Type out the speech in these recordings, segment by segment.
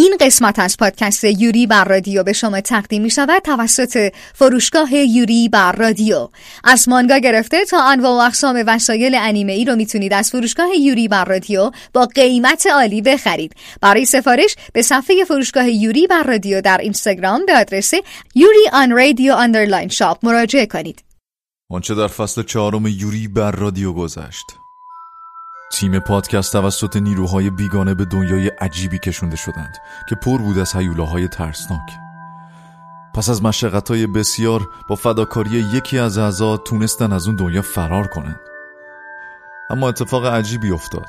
این قسمت از پادکست یوری بر رادیو به شما تقدیم می شود توسط فروشگاه یوری بر رادیو. از مانگا گرفته تا انواع و اقسام وسایل انیمه ای رو می‌تونید از فروشگاه یوری بر رادیو با قیمت عالی بخرید. برای سفارش به صفحه فروشگاه یوری بر رادیو در اینستاگرام به آدرس Yuri on Radio underline shop مراجعه کنید. آنچه در فصل چهارم یوری بر رادیو گذشت. تیم پادکست توسط نیروهای بیگانه به دنیای عجیبی کشونده شدند که پر بود از حیولاهای ترسناک. پس از مشقتهای بسیار با فداکاری یکی از اعضا تونستن از اون دنیا فرار کنند. اما اتفاق عجیبی افتاد.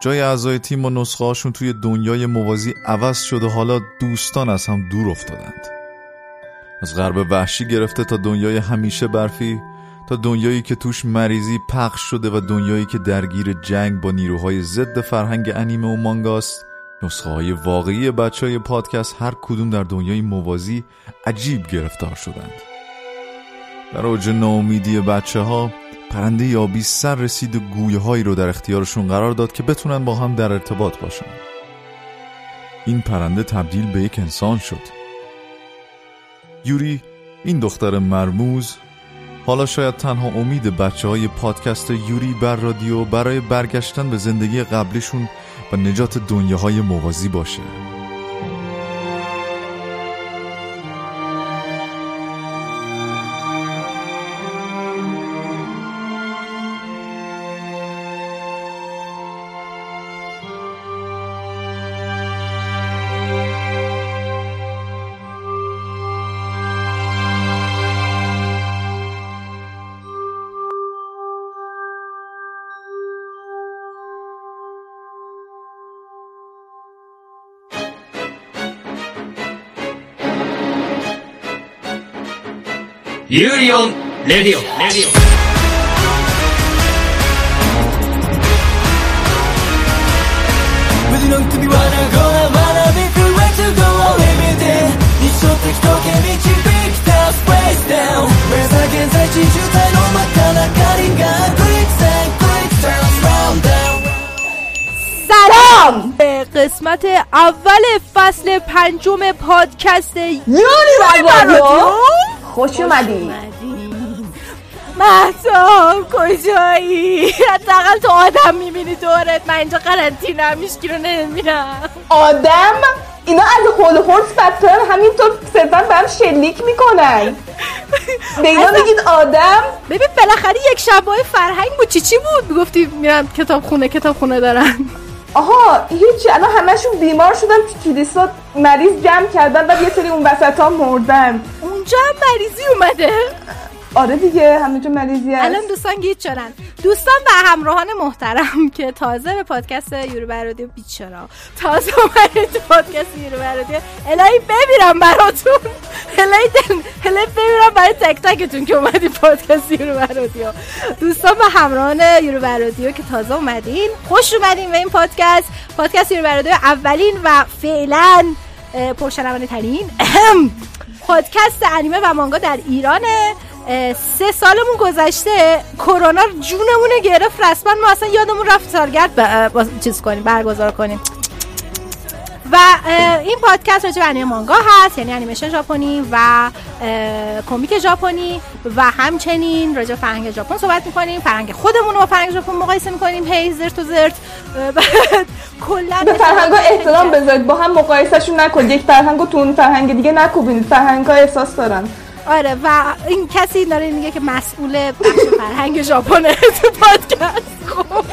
جای اعضای تیم و نسخه هاشون توی دنیای موازی عوض شد و حالا دوستان از هم دور افتادند. از غرب وحشی گرفته تا دنیای همیشه برفی تا دنیایی که توش مریضی پخش شده و دنیایی که درگیر جنگ با نیروهای ضد فرهنگ انیمه و مانگاست. نسخه های واقعی بچه های پادکست هر کدوم در دنیای موازی عجیب گرفتار شدند. در اوج ناامیدی بچه ها پرنده یابی سر رسید و گویه هایی رو در اختیارشون قرار داد که بتونن با هم در ارتباط باشن. این پرنده تبدیل به یک انسان شد. یوری این دختر مرموز حالا شاید تنها امید بچه های پادکست یوری بر رادیو برای برگشتن به زندگی قبلیشون و نجات دنیاهای موازی باشه. ユーリオンレディオレディオ بدونم تو بیوانه کنم منم این freeway to go unlimited 一生適当け導くたス place down 目指現在地渋滞の真っ赤なカリンガー quicksand quicksand round down سلام به قسمت اول فصل پنجم پادکست یونی بر رادیو خوش اومدی. محتاب کجایی؟ حداقل تو آدم می‌بینی دورت. من اینجا قرنطینه هیچکی رو نمیرم آدم؟ اینا از هول هورس بدتر همینطور صرفا به هم شلیک می‌کنن. به اینا میگید آدم؟ ببین بالاخره یک شبای فرهنگ بود. چی چی بود؟ می‌گفتی میرن کتاب خونه کتاب خونه دارن آها هیچی الان همشون بیمار شدن تو کلیسا مریض جمع کردن بعد یه سری اون وسط ها مردن. اونجا هم مریضی اومده. آره دیگه همه جا مریضی هست. الان دوستان گیت شدن. دوستان و همراهان محترم که تازه به پادکست یورو برادیو بیچرا تازه اومدید پادکست یورو برادیو الهی بمیرم براتون. الهی دل الهی بمیرم برای تک تکتون که اومدید پادکست یورو برادیو دوستان و همراهان یورو برادیو که تازه اومدین خوش اومدین به این پادکست. پادکست یورو برادیو اولین و فعلا اه، پرشنونده ترین پادکست انیمه و مانگا در ایرانه. سه سالمون گذشته کرونا جونمون رو گرفت رسما ما اصلا یادمون رفت سالگرد با- چیز کنیم برگزار کنیم. و این پادکست راجع به انیمه مانگا هست یعنی انیمیشن ژاپنی و کمیک ژاپنی و همچنین راجع به فرهنگ ژاپن صحبت می‌کنیم. فرهنگ خودمون رو با فرهنگ ژاپن مقایسه می‌کنیم. هی زرت و زرت کلا به فرهنگ احترام بذارید. با هم مقایسهشون نکن یک فرهنگ تو اون فرهنگ دیگه نکوبینید فرهنگ ها احساس دارن. آره و این کسی داره میگه که مسئول بخش فرهنگ ژاپنه تو پادکست. خب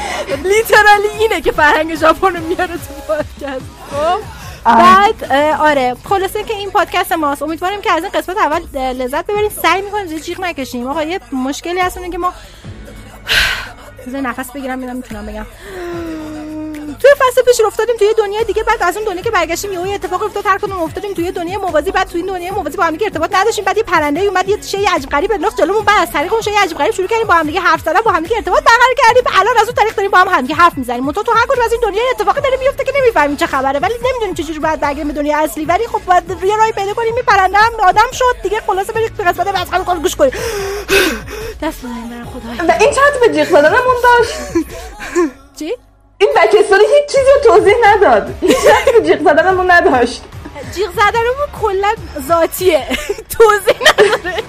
لیترالی اینه که فرهنگ ژاپن میاره تو پادکست. خب بعد اه، آره خلاصه که این پادکست ماست. امیدواریم که از این قسمت اول لذت ببرید سعی می‌کنیم زیاد جیغ نکشیم. آقا یه مشکلی هست اونه که ما نفس بگیرم ببینم می‌تونم بگم. توی فصل پیش افتادیم توی دنیای دیگه بعد از اون دنیا که برگشتیم یهو یه اتفاق افتاد هر کدوم افتادیم توی دنیای موازی بعد توی این دنیای موازی با هم دیگه ارتباط نداشتیم بعد یه پرنده اومد یه شی عجیب غریب انداخت جلومون بعد از طریق اون شی عجیب غریب شروع کردیم با هم دیگه حرف زدن با هم دیگه ارتباط برقرار کردیم الان از اون طریق داریم با هم هم دیگه حرف می‌زنیم. منتها تو هر کدوم از این دنیای اتفاقی داره میفته که نمی‌فهمیم چه خبره ولی نمی‌دونیم چجوری باید برگردیم به دنیای اصلی. ولی خب باید یه راهی پیدا کنیم این پرنده هم آدم شد دیگه خلاصه برید به قسمت بعد گوش کنیم. دست خدایا. و این چند به جیغ زدنمون داشت؟ چی؟ این بک استوری هیچ چیزی رو توضیح نداد هیچ به جیغ زدنمون نداشت جیغ زدنمون کلا ذاتیه توضیح نداره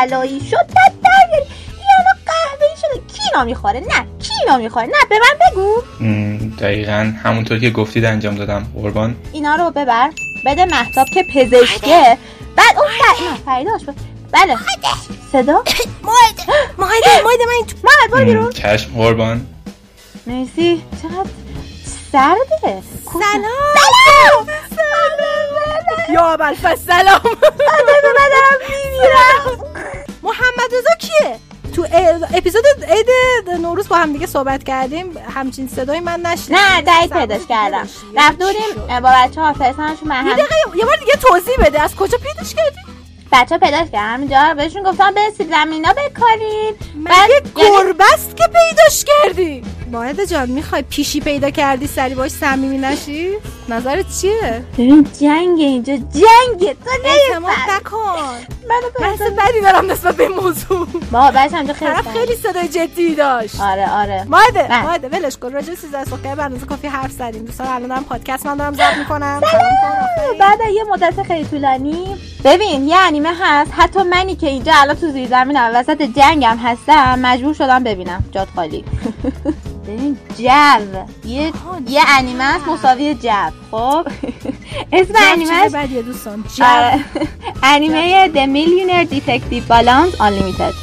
ذره طلایی شد بعد درگیری این الان قهوه‌ای شده. کی اینا می‌خوره؟ نه. کی اینا می‌خوره؟ نه به من بگو. دقیقا همونطور که گفتید انجام دادم. قربان. اینا رو ببر. بده محتاب که پزشکه. بعد اون فر... نه فریده آشپز بله. صدا؟ مایده مایده مایده من این تو محمد برو م، بیرون. چشم. قربان. مرسی. چقدر سرده. سلام. سلام. یا اول سلام. من دارم میمیرم. محمد رضا کیه؟ تو اپیزود عید نوروز با هم دیگه صحبت کردیم همچین صدای من نشد نه دقیق پیداش کردم. رفت بودیم با بچه ها فرستانشون من یه هم دقیقه یه بار دیگه توضیح بده. از کجا پیداش کردی؟ بچه ها پیداش کردم همینجا بهشون گفتم برسید زمینا بکارین مگه یعنی- گربه است که پیداش کردی. باید جان می‌خوای پیشی پیدا کردی سری باش صمیمی نشی؟ نظرت چیه؟ ببین جنگ اینجا جنگ. تو نکن. منو من حس بدی دارم نسبت به موضوع. با بچه همجا خیلی طرف. خیلی صدای جدی داشت. آره آره. ماده نه. ماده ولش کن. راجع به سیزده صبح برنامه کافی حرف زدیم. دوستان الان دارم پادکست من دارم ضبط می‌کنم. بعد یه مدت خیلی طولانی ببین یه انیمه هست. حتی منی که اینجا الان تو زیر زمینم وسط جنگم هستم مجبور شدم ببینم. جات خالی. ببین جو. یه یه انیمه است مساوی جو. خب؟ اسم انیمهش بدیه دوستان آره. انیمه The Millionaire Detective Balance Unlimited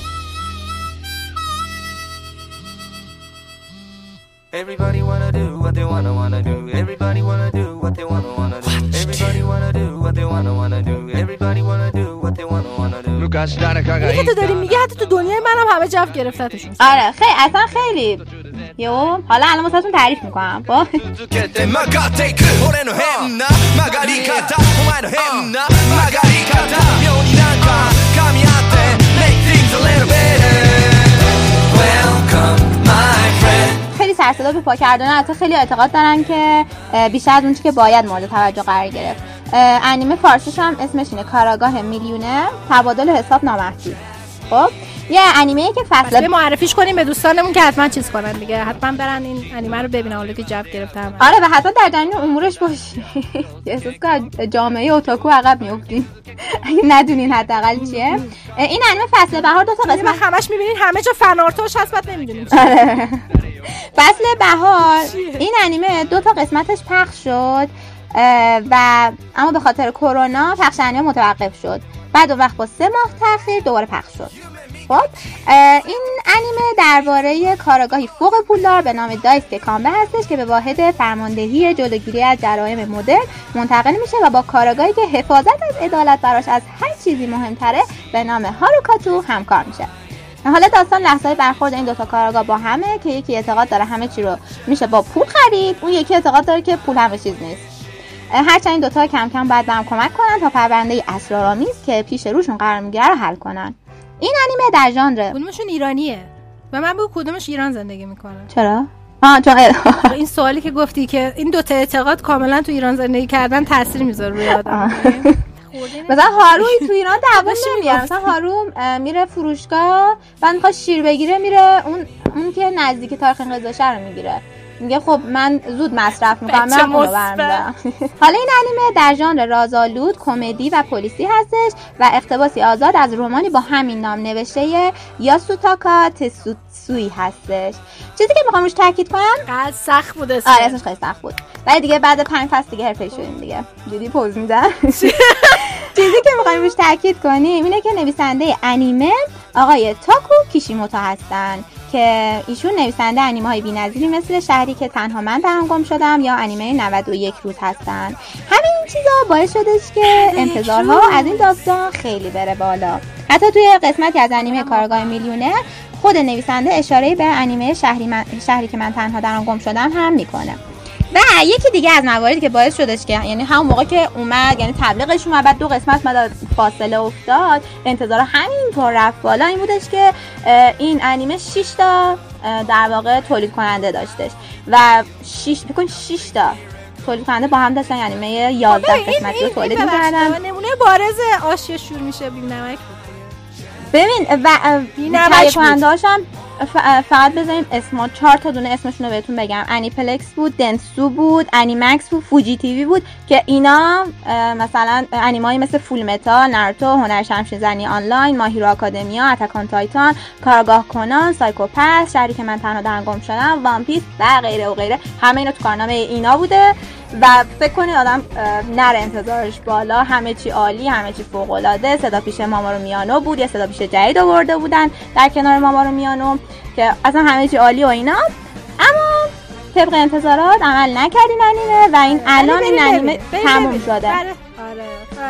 Everybody wanna do what they wanna wanna do. Everybody wanna do what they wanna wanna do. Everybody wanna do what they wanna wanna do. Everybody wanna do what they wanna wanna do. یکی تو داری میگه حتی تو دنیای منم همه جف گرفتتشون. آره خیلی اصلا خیلی. یو حالا الان واسهتون تعریف می‌کنم با خب؟ خیلی سرصدا به پا کردن حتی خیلی اعتقاد دارن که بیشتر از اون که باید مورد توجه قرار گرفت. انیمه فارسیش هم اسمش اینه کاراگاه میلیونه تبادل حساب نامحدود. خب؟ یه انیمه که بس فصل معرفیش کنیم به دوستانمون که حتما چیز کنن دیگه. حتما برن این انیمه رو ببینن حالا که جو گرفتم آره و حتما در جریان امورش باشی. احساس از جامعه اوتاکو عقب میافتین. اگه ندونین حداقل چیه. این انیمه فصل بهار دو تا من قسمت همش می‌بینین همه جا فنارتاش هست بعد نمی‌دونیم آره. فصل بهار. این انیمه دو تا قسمتش پخش شد. و اما به خاطر کرونا پخش انیمه متوقف شد. بعد اون وقت با سه ماه تاخیر دوباره پخش شد. خب این انیمه درباره کاراگاهی فوق پولدار به نام دایس کامبه هستش که به واحد فرماندهی جلوگیری از جرایم مدرن منتقل میشه و با کاراگاهی که حفاظت از عدالت براش از هر چیزی مهمتره به نام هاروکاتو همکار میشه. حالا داستان لحظه برخورد این دوتا کاراگاه با همه که یکی اعتقاد داره همه چی رو میشه با پول خرید اون یکی اعتقاد داره که پول همه چیز نیست. هرچند این دوتا کم کم باید هم کمک کنن تا پرونده اسرارآمیز که پیش روشون قرار می‌گیره رو حل کنن. این انیمه در ژانر. کدومشون ایرانیه؟ و من بگو کدومش ایران زندگی می‌کنه. چرا؟ آه چون این سوالی که گفتی که این دوتا اعتقاد کاملا تو ایران زندگی کردن تاثیر می‌ذاره روی آدم. مثلا هاروی تو ایران دعوا نمیاره مثلا هارو میره فروشگاه بعد می‌خواد شیر بگیره میره اون اون که نزدیک تاریخ انقضا رو می‌گیره. میگه خب من زود مصرف می‌کنم من اونو. برمیدارم حالا این انیمه در ژانر رازآلود کمدی و پلیسی هستش و اقتباسی آزاد از رمانی با همین نام نوشته یاسوتاکا تسوتسوی هستش. چیزی که می‌خوام روش تاکید کنم؟ قد سخت بود اسمش. آره اسمش خیلی سخت بود. ولی دیگه بعد پنج فصل دیگه حرفه شدیم دیگه. جدی پوز میدن چیزی که می‌خوایم روش تاکید کنیم اینه که نویسنده انیمه آقای تاکو کیشیموتو هستن. که ایشون نویسنده انیمه های بی‌نظیری مثل شهری که تنها من در آن گم شدم یا انیمه 91 روز هستن. همین چیزا باعث شدش که انتظارها از این داستان خیلی بره بالا. حتی توی قسمتی از انیمه کارگاه میلیونر خود نویسنده اشاره به انیمه شهری, من- شهری که من تنها در آن گم شدم هم می‌کنه. و یکی دیگه از مواردی که باعث شدش که یعنی همون موقع که اومد یعنی تبلیغش اومد بعد دو قسمت بعد فاصله افتاد انتظار همینطور رفت بالا این بودش که این انیمه 6 تا در واقع تولید کننده داشتش و 6 بکن 6 تا تولید کننده با هم داشتن یعنی انیمه 11 ببین، این قسمتی رو تولید می‌کردن نمونه بارز آشی شور میشه بیم نمک ببین و بود. کننده هم فقط بذاریم اسم چهار تا دونه اسمشون رو بهتون بگم. انیپلکس بود دنسو بود انیمکس بود فوجی TV بود که اینا مثلا انیمایی مثل Fullmetal ناروتو هنر شمشیر زنی آنلاین My Hero Academia Attack on Titan کارآگاه کنان Psycho-Pass شهری که من تنها در گم شدم One Piece و غیره و غیره. همه اینا تو کارنامه اینا بوده. و فکر کنید آدم نره انتظارش بالا. همه چی عالی همه چی فوق العاده صدا پیش مامارو میانو بود یا صدا پیش جدید آورده بودن در کنار مامارو میانو که اصلا همه چی عالی و اینا. اما طبق انتظارات عمل نکردین انیمه و این الان این انیمه تموم شده.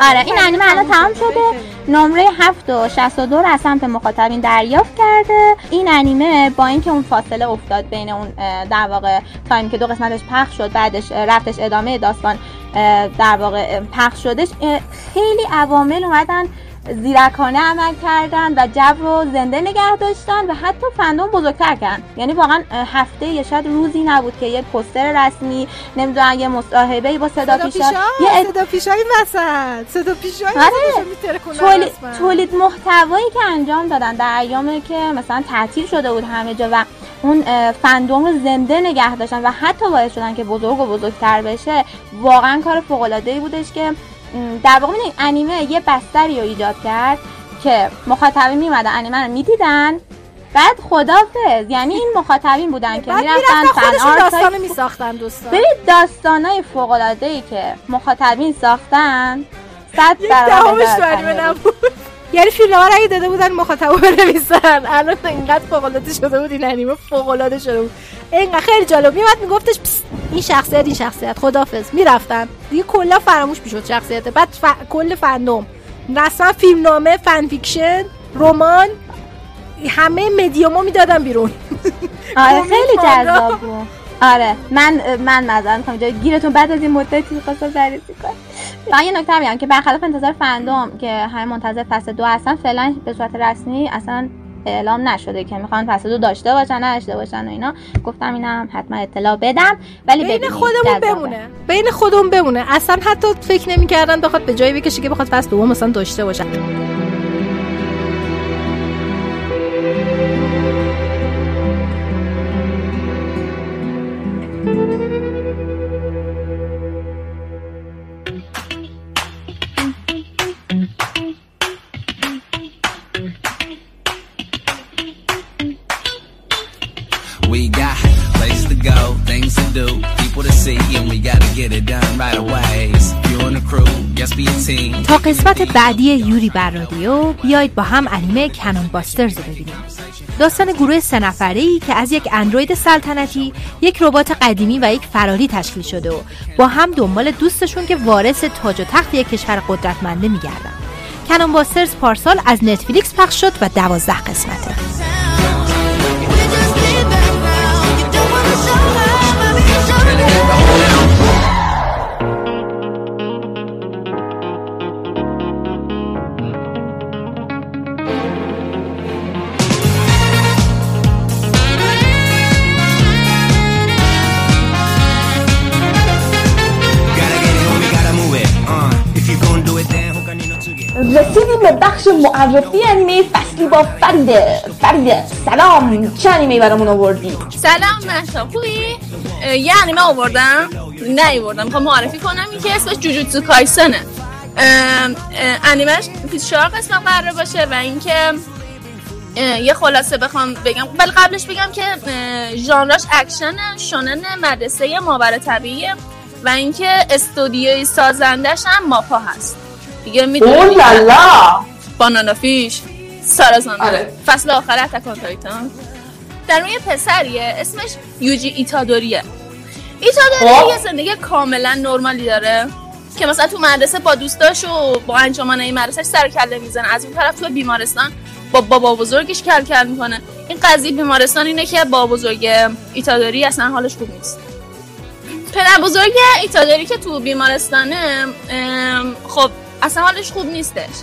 آره. این انیمه الان تمام شده نمره 7 و 62 رو از سمت مخاطبین دریافت کرده. این انیمه با اینکه اون فاصله افتاد بین اون در واقع تایم که دو قسمتش پخش شد بعدش رفتش ادامه داستان در واقع پخش شدش خیلی عوامل اومدن زیرکانه عمل کردن و جو رو زنده نگه داشتن و حتی فندوم بزرگتر کردن. یعنی واقعا هفته یا شاید روزی نبود که یه پوستر رسمی نمی‌دونم یه مصاحبه با صدا پیشا یه اد- صدا پیشای وسط. صدا پیشای آره. تولید, تولید محتوایی که انجام دادن در ایامی که مثلا تعطیل شده بود همه جا و اون فندوم رو زنده نگه داشتن و حتی باعث شدن که بزرگ و بزرگتر بشه واقعا کار فوق العاده ای بودش که در واقع می‌دونی انیمه یه بستری رو ایجاد کرد که مخاطبین میمدن انیمه رو می‌دیدن. بعد خدافظ یعنی این مخاطبین بودن که می‌رفتن فن آرت داستانو میساختن دوستان. ببین داستانای فوق العاده ای که مخاطبین ساختن صد برابر انیمه نبود یعنی فیلم ها اگه داده بودن مخاطب رو بنویسن. الان اینقدر فوق العاده شده بود این انیمه فوق العاده شده بود اینقدر خیلی جالب. میومد میگفتش "پس، این شخصیت این شخصیت. خدافظ می‌رفتن. دیگه کلا فراموش می‌شد شخصیت. بعد ف... کل fandom رسما فیلم نامه fan fiction رمان همه مدیومو می‌دادن بیرون. آره خیلی. جذاب بود. آره من من معذرت می‌خوام جای گیرتون بعد از این مدتی خواستم بررسی کنم. فقط یه نکته بگم که برخلاف انتظار fandom که همه منتظر فصل دو هستن فعلا به صورت رسمی اصلا اعلام نشده که می‌خوان فصل دو داشته باشن نداشته باشن و اینا. گفتم اینم حتما اطلاع بدم ولی بین خودمون. بمونه. بین خودمون بمونه. اصلا حتی فکر نمی‌کردن بخواد به جایی بکشه که بخواد فصل دوم مثلا داشته باشن. قسمت بعدی یوری بر رادیو بیایید با هم انیمه کنون باسترز ببینیم. داستان گروه سه نفره ای که از یک اندروید سلطنتی یک ربات قدیمی و یک فراری تشکیل شده و با هم دنبال دوستشون که وارث تاج و تخت یک کشور قدرتمنده میگردن. کنون باسترز پارسال از نتفلیکس پخش شد و دوازده قسمته. رسیدیم به بخش معرفی انیمه فصلی با فریده فریده سلام. چه انیمه برامون آوردی؟ سلام مهتا خوبی؟ یه انیمه آوردم. نه آوردم می‌خوام معرفی کنم. این که اسمش جوجوتسو کایسنه انیمش 24 قسمت قرار باشه و اینکه یه خلاصه بخوام بگم. ولی قبلش بگم که ژانرش اکشن شونن مدرسه ماورا طبیعیه و اینکه استودیوی سازندش هم ماپا هست. دیگه لالا بانانا فیش. سارازان آره. فصل آخر اتکان تایتان. در مورد یه پسریه اسمش یوجی ایتادوریه. ایتادوری خب. یه زندگی کاملا نرمالی داره که مثلا تو مدرسه با دوستاش و با انجمن این مدرسه سر کله می‌زنه. از اون طرف تو بیمارستان با بابا بزرگش کل کل می‌کنه. این قضیه بیمارستان اینه که بابا بزرگ ایتادوری اصلا حالش خوب نیست. پدر بزرگ ایتادوری که تو بیمارستانه خب اصلا حالش خوب نیستش.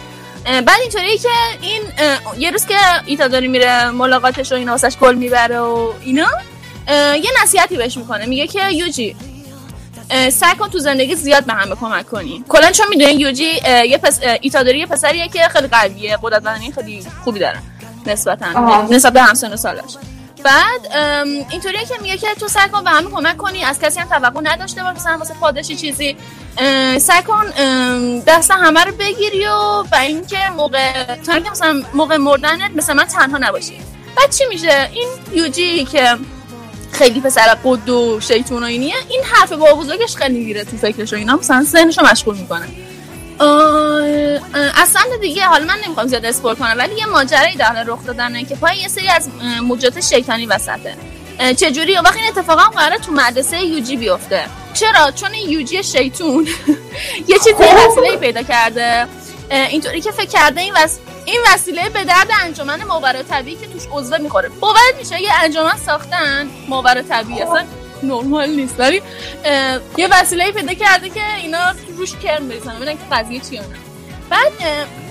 بعد اینطوریه که این یه روز که ایتادوری میره ملاقاتش و اینا واسش گل می‌بره و اینا یه نصیحتی بهش می‌کنه. میگه که یوجی سعی کن تو زندگی زیاد به همه کمک کنی. کلا چون می‌دونی یوجی یه پس... اه، ایتادوری یه پسریه که خیلی قویه قدرت خیلی خوبی داره نسبتا. نسبت به همسن و سالاش بعد ام، اینطوریه که میگه که تو سعی کن به همه کمک کنی از کسی هم توقع نداشته باش مثلا واسه پاداشی چیزی. سعی کن دست همه رو بگیری و و اینکه موقع تا اینکه مثلا موقع مردنت مثلا من تنها نباشی. بعد چی میشه؟ این یوجی که خیلی پسر قد و شیطون و اینیه این حرف بابا بزرگش خیلی میره تو فکرش و اینا مثلا ذهنش رو مشغول می‌کنه. سمت دیگه حالا من نمی‌خوام زیاد اسپور کنم ولی یه ماجرایی در حال رخ دادنه که پای یه سری از اه، موجودات شیطانی وسطه. چجوری؟ و وقتی این اتفاقا هم قراره تو مدرسه یوجی بیفته. چرا؟ چون یوجی شیطون یه چیزی وسیله پیدا کرده. اینطوری که فکر کرده این. این وسیله به درد انجمن ماورا طبیعی که توش عضوه می‌خوره. باورت میشه یه انجمن ساختن ماورا طبیعی؟ اصلا نرمال نیست. ولی یه وسیله پیدا کرده که اینا روش کرم بریزن ببینن که قضیه چیه بعد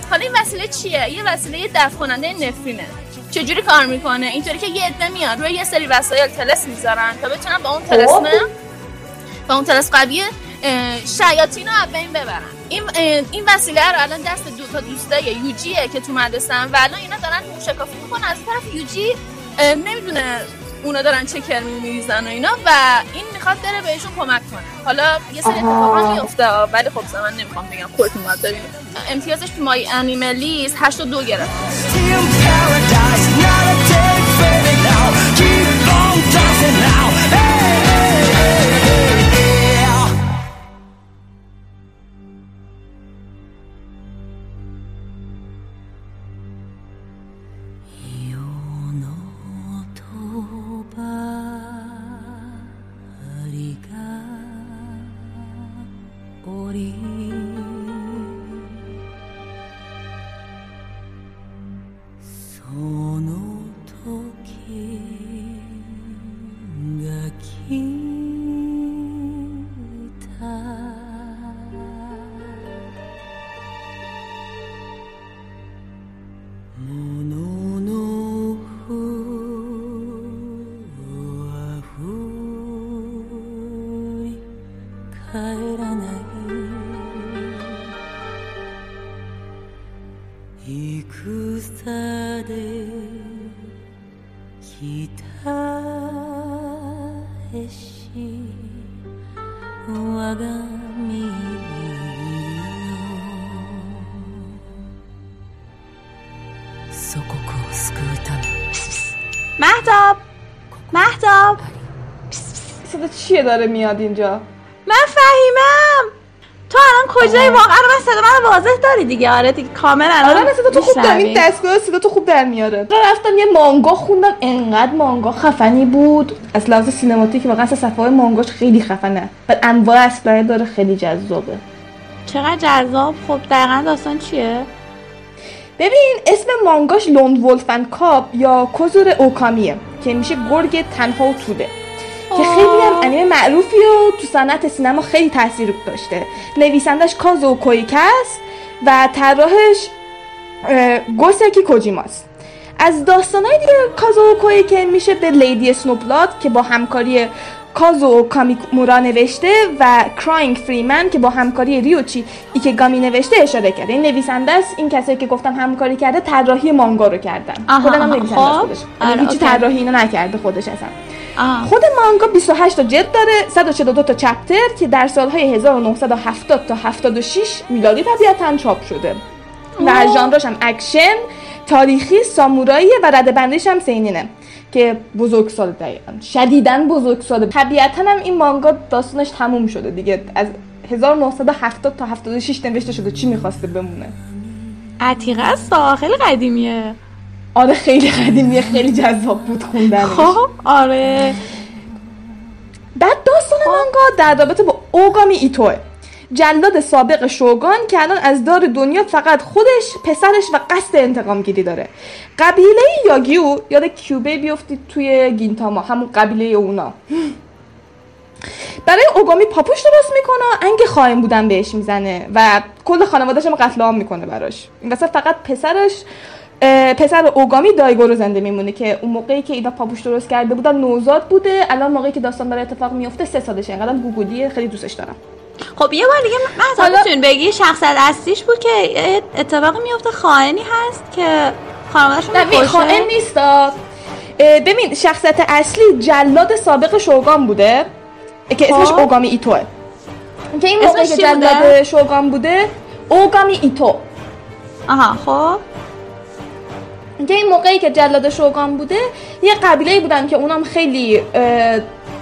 حالا این وسیله چیه؟ یه وسیله دفع کننده نفرینه. چجوری کار می‌کنه؟ اینطوری که یه عده میان روی یه سری وسایل تلس می‌ذارن تا بتونن با اون تلسمه با اون تلس قویه شیاطین رو بین ببرن. این این وسیله رو الان دست دو تا دوستای یوجیه که تو مدرسه و الان اینا دارن شکافی می‌کنن. از طرف یوجی نمی‌دونه اونا دارن چه کرمی میریزن و اینا و این می‌خواد بره بهشون کمک کنه. حالا یه سری اتفاقا میفته ولی خب من نمی‌خوام بگم خودتون باید ببینید. امتیازش تو مای انیمه لیست 8 و 2 گرفت. Keep on dancing مهتاب مهتاب صدا چیه داره میاد اینجا من فهیمم تو الان کجایی؟ واقعا رو من صدا من واضح داری دیگه. آره دیگه کامل الان آره صدا تو خوب دارم. این. دستگاه صدا تو خوب در میاره. من رفتم یه مانگا خوندم. انقدر مانگا خفنی بود. از لحاظ سینماتیک واقعا صفحه های مانگاش خیلی خفنه. و انواع اسلحه داره خیلی جذابه. چقدر جذاب؟ خب دقیقا داستان چیه؟ ببین اسم مانگاش Lone Wolf and Cub یا کوزوره اوکامیه که میشه گرگ تنها و توله که خیلی انیمه معروفی و تو صنعت سینما خیلی تاثیر داشته. نویسندش کازو کویکه است و طراحش گوسکی کوجیماست از داستانهای دیگه کازو کویکه میشه به Lady Snowblood که با همکاری کازو کامیمورا نوشته و Crying Freeman که با همکاری ریوچی ایکگامی نوشته اشاره کرده این نویسنده است این کسایی که گفتم همکاری کرده طراحی مانگا رو کردن خودم هم. نویسنده خب. خودش آره، اوکی. طراحی اینا نکرده خودش اصلا آه. خود مانگا 28 تا جلد داره 142 تا chapter که در سالهای 1970 تا 76 میلادی طبیعتا چاپ شده و ژانرش هم اکشن تاریخی سامورایی و رده‌بندیش هم سینینه که بزرگ سال دقیقا شدیدن بزرگ ساله طبیعتا هم این مانگا داستانش تموم شده دیگه. از 1970 تا 76 نوشته شده چی می‌خواسته بمونه. عتیقه است خیلی قدیمیه. آره خیلی قدیمیه. خیلی جذاب بود خوندنش. خب آره. بعد داستان مانگا در رابطه با اوگامی ایتوه. جلاد سابق شوگان که الان از دار دنیا فقط خودش پسرش و قصد انتقام گیری داره. قبیله یاگیو یاد کیوبه بیفتید توی گینتاما همون قبیله اونا. برای اوگامی پاپوش درست می‌کنه انگ خائن بودن بهش می‌زنه و کل خانوادهش هم قتل عام می‌کنه براش. این وسط فقط پسرش پسر اوگامی دایگو رو زنده میمونه که اون موقعی که اینا پاپوش درست کرده بودن نوزاد بوده. الان موقعی که داستان داره اتفاق میفته سه سالشه. اینقدر گوگولیه خیلی دوستش دارم. خب یه بار دیگه مثلا بگی شخصیت اصلیش بود که اتفاقی میفته خائنی هست که خانواده‌شون خائن نیستا ببین شخصیت اصلی جلاد سابق شوگان بوده که اسمش خب. اوگامی ایتوه. که این اسمش که؟ جلاد شوگان بوده اوگامی ایتو. آها خب. که این موقعی که جلاد شوگان بوده یه قبیله بودن که اونام خیلی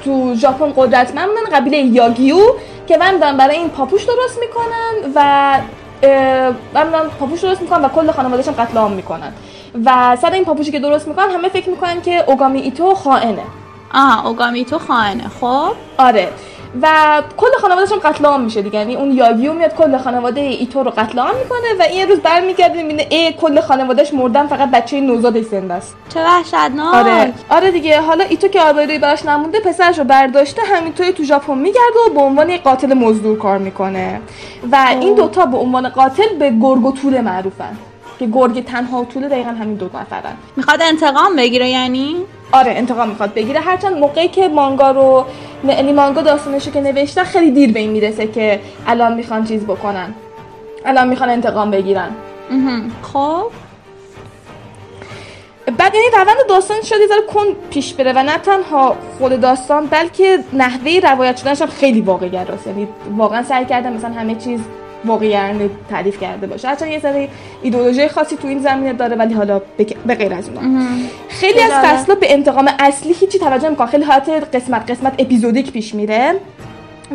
تو ژاپن قدرتمند بودن قبیله یاگیو. که من دارن برای این پاپوش درست می‌کنن و من دارن پاپوش درست می‌کنن و کل خانوادهشون قتل عام می‌کنن. و سر این پاپوشی که درست می‌کنن همه فکر می‌کنن که اوگامی ایتو خائنه. آها اوگامی ایتو خائنه. خب؟ آره. و کل خانوادهشون قتل عام میشه دیگه. یعنی اون یاگیو میاد کل خانواده ایتو رو قتل عام می‌کنه و این یه روز برمیگرده می‌بینه ای کل خانوادهش مردن فقط بچه نوزادش زنده است. چه وحشتناک. آره. آره دیگه. حالا ایتو که آبروی براش نمونده پسرش رو برداشته همینطوری تو ژاپن میگرده و به عنوان یک قاتل مزدور کار می‌کنه. و این دوتا به عنوان قاتل به گرگ و توله معروفن. که گرگ تنها و توله دقیقا همین دو نفرن. می‌خواد انتقام بگیره یعنی؟ آره انتقام می‌خواد بگیره. هرچند موقعی که مانگا رو یعنی مانگا داستانش که نوشتن خیلی دیر به این می‌رسه که الان می‌خوان چیز بکنن. الان می‌خوان انتقام بگیرن. خب. بعد یعنی روند داستان شده ذره کن پیش بره و نه تنها خود داستان بلکه نحوه روایت شدنش هم خیلی واقع گراست یعنی واقعا سعی کردن مثلا همه چیز واقعیانه تعریف کرده باشه. هرچند یه ذره ایدئولوژی خاصی تو این زمینه داره ولی حالا به غیر از اونا. خیلی از. فصلا به انتقام اصلی هیچی توجه نمی‌کنن. خیلی حالت قسمت قسمت اپیزودیک پیش میره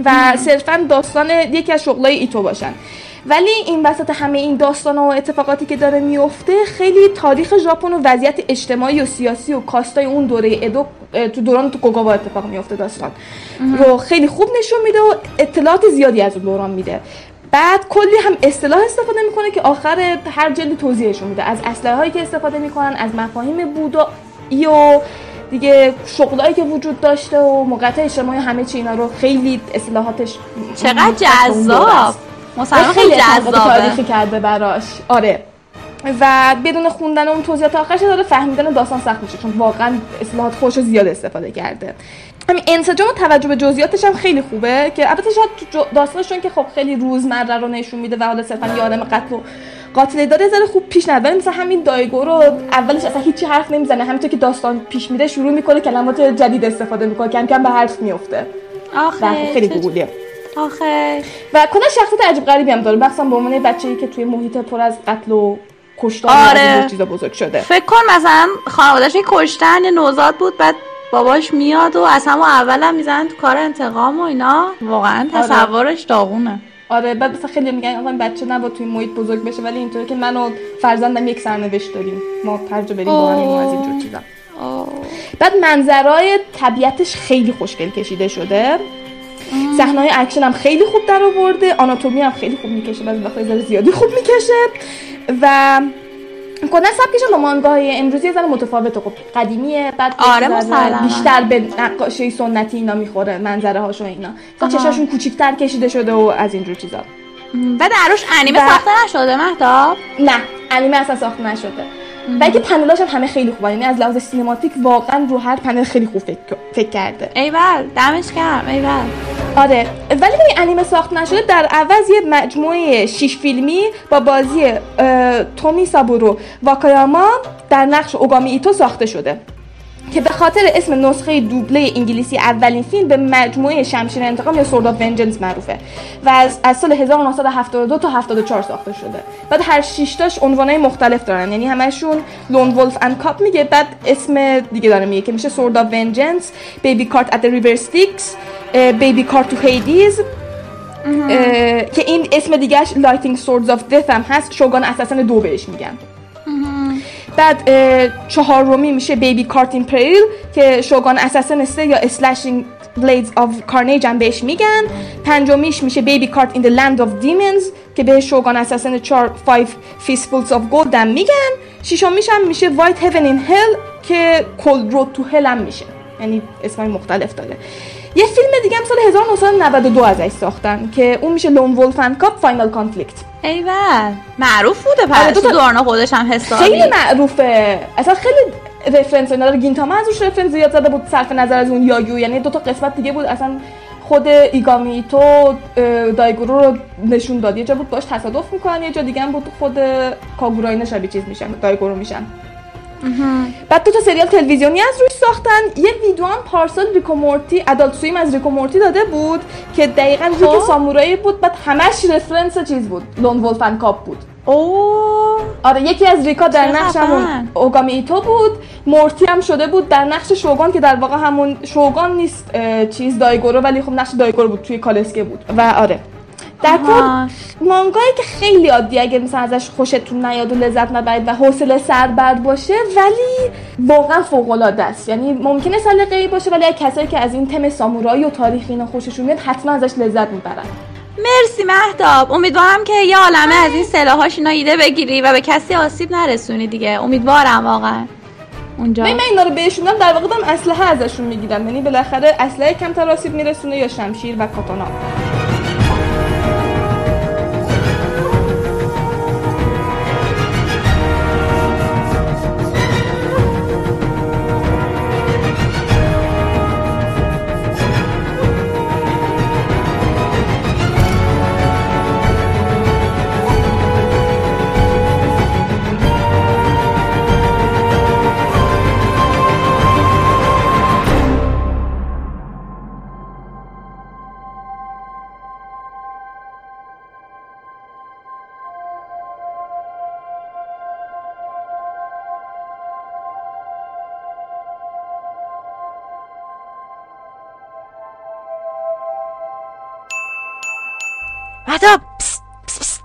و صرفا داستان یکی از شغلای ایتو باشن. ولی این وسط همه این داستان و اتفاقاتی که داره میفته خیلی تاریخ ژاپن و وضعیت اجتماعی و سیاسی و کاستای اون دوره ادو تو دوران توکوگاوا اتفاق میفته داستان. رو خیلی خوب نشون میده و اطلاعات زیادی از اون دوران میده. بعد کلی هم اصطلاح استفاده می‌کنه که آخر هر جلد توضیحشون میده. از اسلحه هایی که استفاده می‌کنن از مفاهیم بودایی و دیگه شغلایی که وجود داشته و موقعیت اجتماعی همه چی اینا رو خیلی اصطلاحاتش چقدر جذاب. مثلا خیلی جذابه. تاریخی کرده براش. آره. و بدون خوندن اون توضیحات آخرش داره فهمیدن داستان سخت میشه چون واقعا اصطلاحات خوش زیاد استفاده کرده. همین انسجام و توجه به جزئیاتش هم خیلی خوبه که البته شاید داستانشون که خب خیلی روزمره رو نشون میده و حالا صرفا یه آدم قتل و قاتل داره ذره خوب پیش نره ولی مثلا همین دایگو رو اولش اصلا هیچی حرف نمی‌زنه. همینطور که داستان پیش میره شروع می‌کنه کلمات جدید استفاده می‌کنه کم کم به حرف میفته آخه خیلی چه- گوگلیه آخه. و کلا شخصیت عجیب غریبی هم داره. مثلا به عنوان بچه‌ای که توی محیط پر از قتل و کشتار آره. چیزا بزرگ شده. فکر کن مثلا خانواده‌اش کشتن نوزاد بود بعد باباش میاد و از همون اول هم می‌زنن تو کار انتقام و اینا. واقعا آره. تصورش داغونه. آره بعد مثلا خیلی میگن آقا این بچه نباید توی محیط بزرگ بشه ولی اینطوری که من و فرزندم یک سرنوشت داریم. ما هر جا بریم با و از اینجور چیزا. بعد منظرهای طبیعتش خیلی خوشگل کشیده شده. صحنه های اکشن هم خیلی خوب در آورده آناتومی هم خیلی خوب می‌کشه بعضی وقتا زیادی خوب می‌کشه. و کلا سبکش مانگاهای امروزی ذره متفاوته خب قدیمیه بعد آره،. بیشتر به نقاشی سنتی اینا می‌خوره منظره هاش و اینا. مثلا چشاشون کوچیک‌تر کشیده شده و از اینجور چیزا. و دروش انیمه و- ساخته نشده مهتاب؟ نه انیمه اصلا ساخته نشده. و اینکه پنلاش هم همه خیلی خوبه یعنی از لحاظ سینماتیک واقعا رو هر پنل خیلی خوب فکر, فکر کرده. ایول دمش گرم ایول. آره ولی ببین انیمه ساخت نشده در عوض یه مجموعه شیش فیلمی با بازی تومی سابورو واکایاما در نقش اوگامی ایتو ساخته شده. که به خاطر اسم نسخه دوبله انگلیسی اولین فیلم به مجموعه شمشیر انتقام یا Sword of Vengeance معروفه و از, از سال 1972 تا 74 ساخته شده. بعد هر شیشتاش عنوانهای مختلف دارن. یعنی همشون Lone Wolf and Cub میگه. بعد اسم دیگه داره میگه که میشه Sword of Vengeance Baby Cart at River Styx Baby Cart to Hades که این اسم دیگهش Lightning Swords of Death هم هست. Shogun Assassin دو بهش میگن. بعد چهارمی میشه Baby Cart in Peril که Shogun Assassin سه یا Slashing Blades of Carnage هم بهش میگن. پنجمیش میشه Baby Cart in the land of demons که به Shogun Assassin 4 5 fistfuls of gold هم میگن. ششمیش هم میشه White Heaven in Hell که Cold Road to Hell هم میشه. یعنی اسمای مختلف داره. یه فیلم دیگه هم سال 1992 ازش ساختن که اون میشه Lone Wolf and Cub Final Conflict. ایول معروف بوده آره، پس. دو تا- تو دوران خودش هم حسابی. خیلی معروفه. اصلا خیلی reference اینا داره گینتاما ازش reference زیاد زده بود صرف نظر از اون یاگیو. یعنی دو تا قسمت دیگه بود. اصلا خود اوگامی ایتو اه، دایگورو رو نشون داد. یه جا بود باش تصادف می‌کنن یه جا دیگه هم بود خود کاگوراینا شبیه چیز میشن دایگورو میشن. بعد دو تا سریال تلویزیونی از روش ساختن. یه ویدیو هم پارسال ریک و مورتی Adult Swim از ریک و مورتی داده بود که دقیقا ریک سامورایی بود بعد همش reference چیز بود. Lone Wolf and Cub بود. اوه. آره یکی از ریکا در نقش. همون اوگامی ایتو بود. مورتی هم شده بود در نقش شوگان که در واقع همون شوگان نیست چیز دایگورو ولی خب نقش دایگورو بود توی کالسکه بود. و آره. در کل. مانگایی که خیلی عادی اگه مثلا ازش خوشتون نیاد و لذت نبرید و حوصله سربر باشه ولی واقعا فوق العاده است. یعنی ممکنه سلیقه ای باشه ولی کسایی که از این تم سامورایی و تاریخ اینا خوششون میاد حتما ازش لذت می‌برن. مرسی مهداب امیدوارم که یه عالمه از این سلاحاش اینا ایده بگیری و به کسی آسیب نرسونی دیگه. امیدوارم واقعا. اونجا. من اینا رو بهشون در واقع دارم اسلحه ازشون می‌گیرم. یعنی بالاخره اسلحه کمتر آسیب میرسونه یا شمشیر و کاتانا.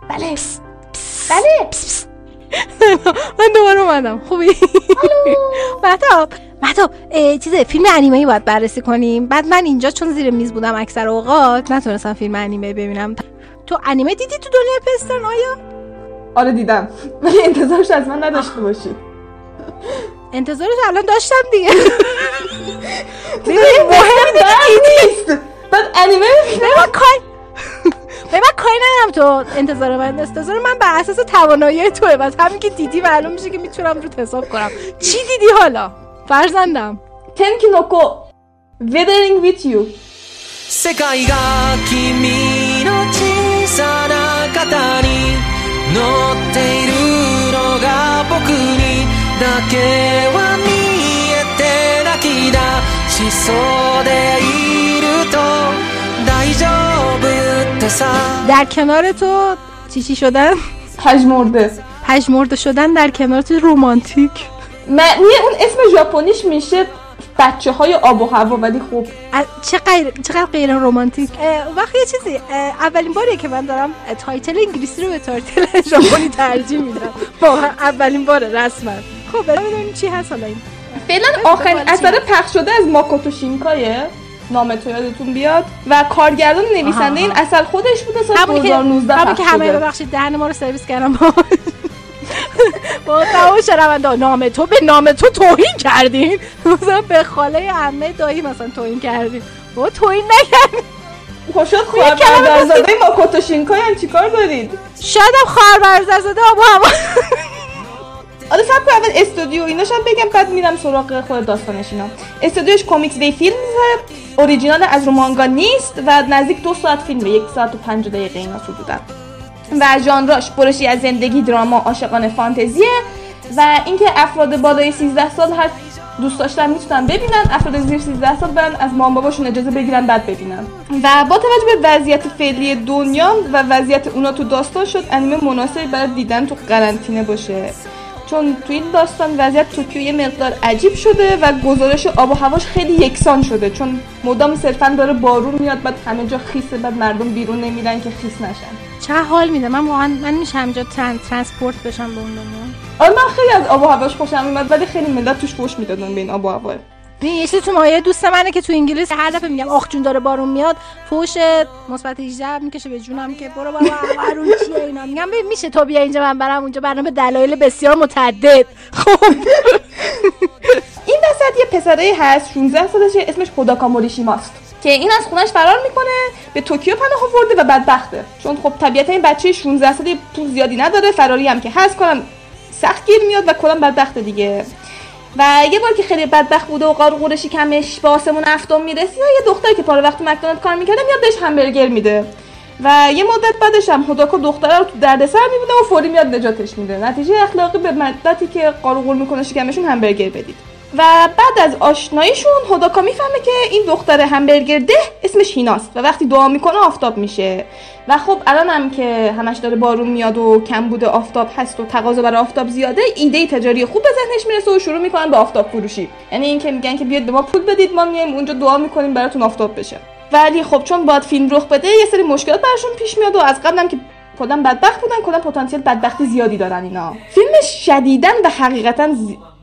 بله بله من دوباره اومدم خوبی مهتاب مهتاب اه، چیز فیلم انیمه باید بررسی کنیم. بعد من اینجا چون زیر میز بودم اکثر اوقات نتونستم فیلم انیمه ببینم. تو انیمه دیدی تو دنیا پسترن آیا؟ آره دیدم. ولی انتظارش از من نداشته باشید انتظارش الان داشتم دیگه. مهم نیست. بعد انیمه من کاری به من کاری ندارم تو انتظار من انتظار من بر اساس توانایی توه و همین که دیدی معلوم میشه که میتونم رو حساب کنم چی دیدی حالا فرزندم تنکی نوکو Weathering with you 世界が君の小さな肩に乗っているのが僕にだけは見えて泣き出しそうでいる در کنار تو چی چی شدن؟ پژمرده. پژمرده شدن در کنار تو رومانتیک. معنی اون اسم ژاپنیش میشه بچه های آب و هوا ولی خب ا- چقدر چقدر غیر رومانتیک؟ وقتی یه چیزی اولین باریه که من دارم تایتل انگلیسی رو به تایتل ژاپنی ترجیح میدم. واقعا اولین باره رسما. خب ببینیم چی هست حالا این. فعلا آخرین اثر پخش شده از ماکوتو شینکایه نام تو یادتون بیاد. و کارگردان نویسنده. این اثر خودش بوده سال همونی که 2019 همون که همه. ببخشید دهن ما رو سرویس کردم با با تمام شنونده نام تو به نام تو توهین کردین. مثلا به خاله عمه دایی مثلا توهین کردین. با توهین نکردین. خب یه کلمه خواهر برزاده ماکوتو شینکای هم چیکار دارید؟ شاید هم خواهرزاده آب و هوا. حالا صبر کن اول استودیو ایناش هم بگم بعد میرم سراغ خود داستانش اینا. استودیوش کومیکس ویو فیلم اوریجینال از رو مانگا نیست و نزدیک دو ساعت فیلمه یک ساعت و پنج دقیقه اینا حدودا. و ژانراش برشی از زندگی دراما عاشقانه فانتزیه. و اینکه افراد بالای 13 سال هر دوست داشتن می‌تونن ببینن افراد زیر 13 سال برن از مام باباشون اجازه بگیرن بعد ببینن. و با توجه به وضعیت فعلی دنیا و وضعیت اونا تو داستان شد انیمه مناسبی برای دیدن تو قرنطینه باشه. چون تو این داستان وضعیت توکیو یه مقدار عجیب شده و گزارش آب و هواش خیلی یکسان شده. چون مدام صرفا داره بارون میاد بعد همه جا خیسه بعد مردم بیرون نمیرن که خیس نشن. چه حال میده؟ من واقعا من میشه همینجا trans... transport بشم به اون دنیا؟ آره من خیلی از آب و هواش خوشم میاد ولی خیلی ملت توش فوش می‌دادن به این آب و هوا ببین یه چیزی تو مایه دوست منه که تو انگلیس هر دفعه میگم آخ جون داره بارون میاد فوش مثبت 18 می‌کشه به جونم که برو بابا بارون چیه اینا؟ میگم ببین میشه تو بیا اینجا من برم اونجا برنامه دلایل بسیار متعدد. خب. این وسط یه پسره هست 16 سالشه اسمش هوداکا موریشیماست که این از خونش فرار می‌کنه به توکیو پناه آورده و بدبخته. چون خب طبیعت این بچه 16 ساله پول زیادی نداره فراری هم که هست کنم سخت گیر میاد و کلا بدبخته دیگه. و یه بار که خیلی بدبخت بوده و قارقور شکمش به آسمون هفتم می‌رسید یه دختری که پاره وقت مکدونالد کار می‌کرده میاد بهش همبرگر میده. و یه مدت بعدش هم هوداکو دختره رو تو دردسر می‌بینه و فوری میاد نجاتش میده. نتیجه اخلاقی به مدتی که قارقور می‌کنه شکمشون همبرگر بدید. و بعد از آشناییشون هوداکا می‌فهمه که این دختر همبرگر ده اسمش هیناست و وقتی دعا می‌کنه آفتاب میشه. و خب الان هم که همش داره بارون میاد و کم بوده آفتاب هست و تقاضا برای آفتاب زیاده ایده تجاری خوب به ذهنش می‌رسه و شروع می‌کنن به آفتاب فروشی. یعنی اینکه میگن که بیاد به ما پول بدید ما میایم اونجا دعا می‌کنیم براتون آفتاب بشه. ولی خب چون باید فیلم رخ بده یه سری مشکلات براشون پیش میاد و از قبلم که کلا بدبخت بودن کلا پتانسیل بدبختی زیادی دارن اینا. فیلمش شدیدن و حقیقتا.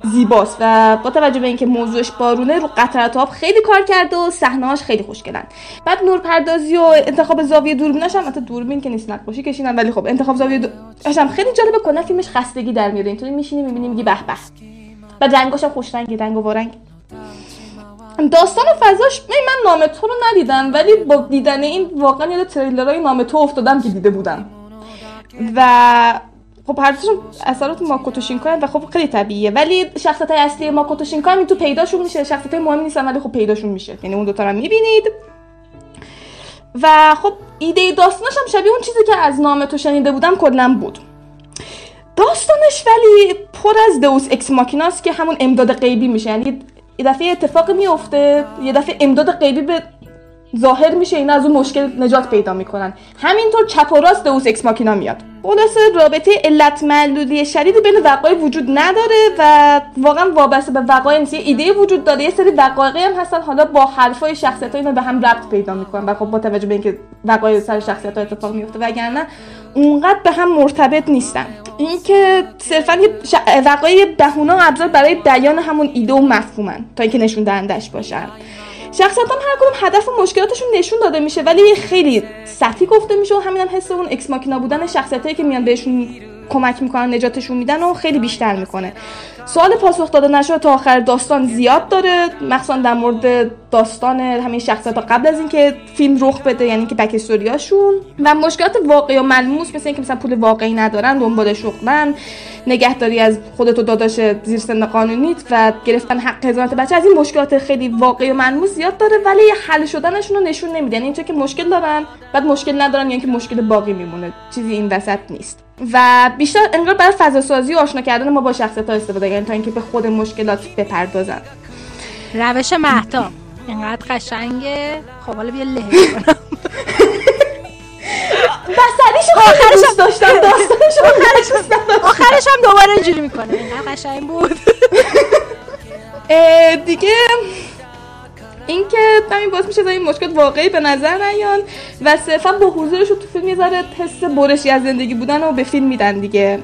زیباست و با توجه به اینکه موضوعش بارونه رو قطرات آب خیلی کار کرده و صحنه‌هاش خیلی خوشگلن. بعد نورپردازی و انتخاب زاویه دوربیناش هم البته دوربین که نیست نقاشی کشیدن ولی خب انتخاب زاویه دوربینش هم خیلی جالبه کلا فیلمش خستگی در میاره. اینطوری میشینی می‌بینی میگی به به. و رنگاش هم خوش رنگی رنگ و وارنگ. داستان فضاش من, من نام تو رو ندیدم ولی با دیدن این واقعا یاد تریلرهای نام تو افتادم که دیده بودم. و خب هر دوشون اثرات ماکوتو شینکا و خب خیلی طبیعیه. ولی شخصیت اصلی ماکوتو شینکا هم تو پیداشون میشه. شخصیت مهمی نیستن ولی خب پیداشون میشه. یعنی اون دوتا رو می‌بینید. و خب ایده داستانش هم شبیه اون چیزی که از نام تو شنیده بودم کلا بود. داستانش ولی پر از la:deus ex machina ست که همون امداد غیبی میشه. یعنی یه دفعه اتفاق میفته یه دفعه امداد غیبی به ظاهر میشه اینا از اون مشکل نجات پیدا می‌کنن. همینطور چپ و راست deus ex machina میاد. خلاصه رابطه علت معلولی شدیدی بین وقایع وجود نداره و واقعا وابسته به وقایع نیست ایده وجود داره. یه سری وقایعی هم هستن حالا با حرفای شخصیت اینا به هم ربط پیدا می‌کنن. و خب با توجه به اینکه وقایع سر شخصیت ها اتفاق میفته وگرنه اونقدر به هم مرتبط نیستن. اینکه صرفا یه ش... وقایع بهونه ابزار برای بیان همون ایده و مفهومن تا اینکه نشون دهندش باشن. شخصیت هم هر کدوم هدف و مشکلاتشون نشون داده میشه ولی خیلی سطحی گفته میشه و همین هم حس اون اکس ماکینا بودن شخصیتایی که میان بهشون کمک می‌کنن نجاتشون میدن و خیلی بیشتر می‌کنه. سوال پاسخ داده نشده تا آخر داستان زیاد داره. مخصوصا در مورد داستان همین شخصیت ها قبل از اینکه فیلم رخ بده یعنی که بک استوریاشون و مشکلات واقعی و ملموس مثل اینکه مثلا پول واقعی ندارن دنبال شغلن. نگهداری از خودت و داداش زیر سن قانونیت و گرفتن حق هزانت بچه. از این مشکلات خیلی واقعی و ملموس زیاد داره ولی حل شدنشون رو نشون نمیده یعنی که مشکل دارن بعد مشکل ندارن یعنی که مشکل باقی میمونه. چیزی این وسط نیست. و بیشتر انگار برای فضا سازی و آشنا کردن ما با شخصیت ها استفاده کردن تا اینکه به خود مشکلات بپردازن. روش مهتاب اینقدر قشنگه. خب حالا بیا له کنم. آخرش دوست داشتم داستانش آخرش آخرش هم دوباره اینجوری می‌کنه. اینقدر قشنگ بود. دیگه اینکه همین باعث میشه این مشکل واقعی به نظر نیان و صرفا با حضورش تو فیلم یه حس برشی از زندگی بودن رو به فیلم میدن دیگه.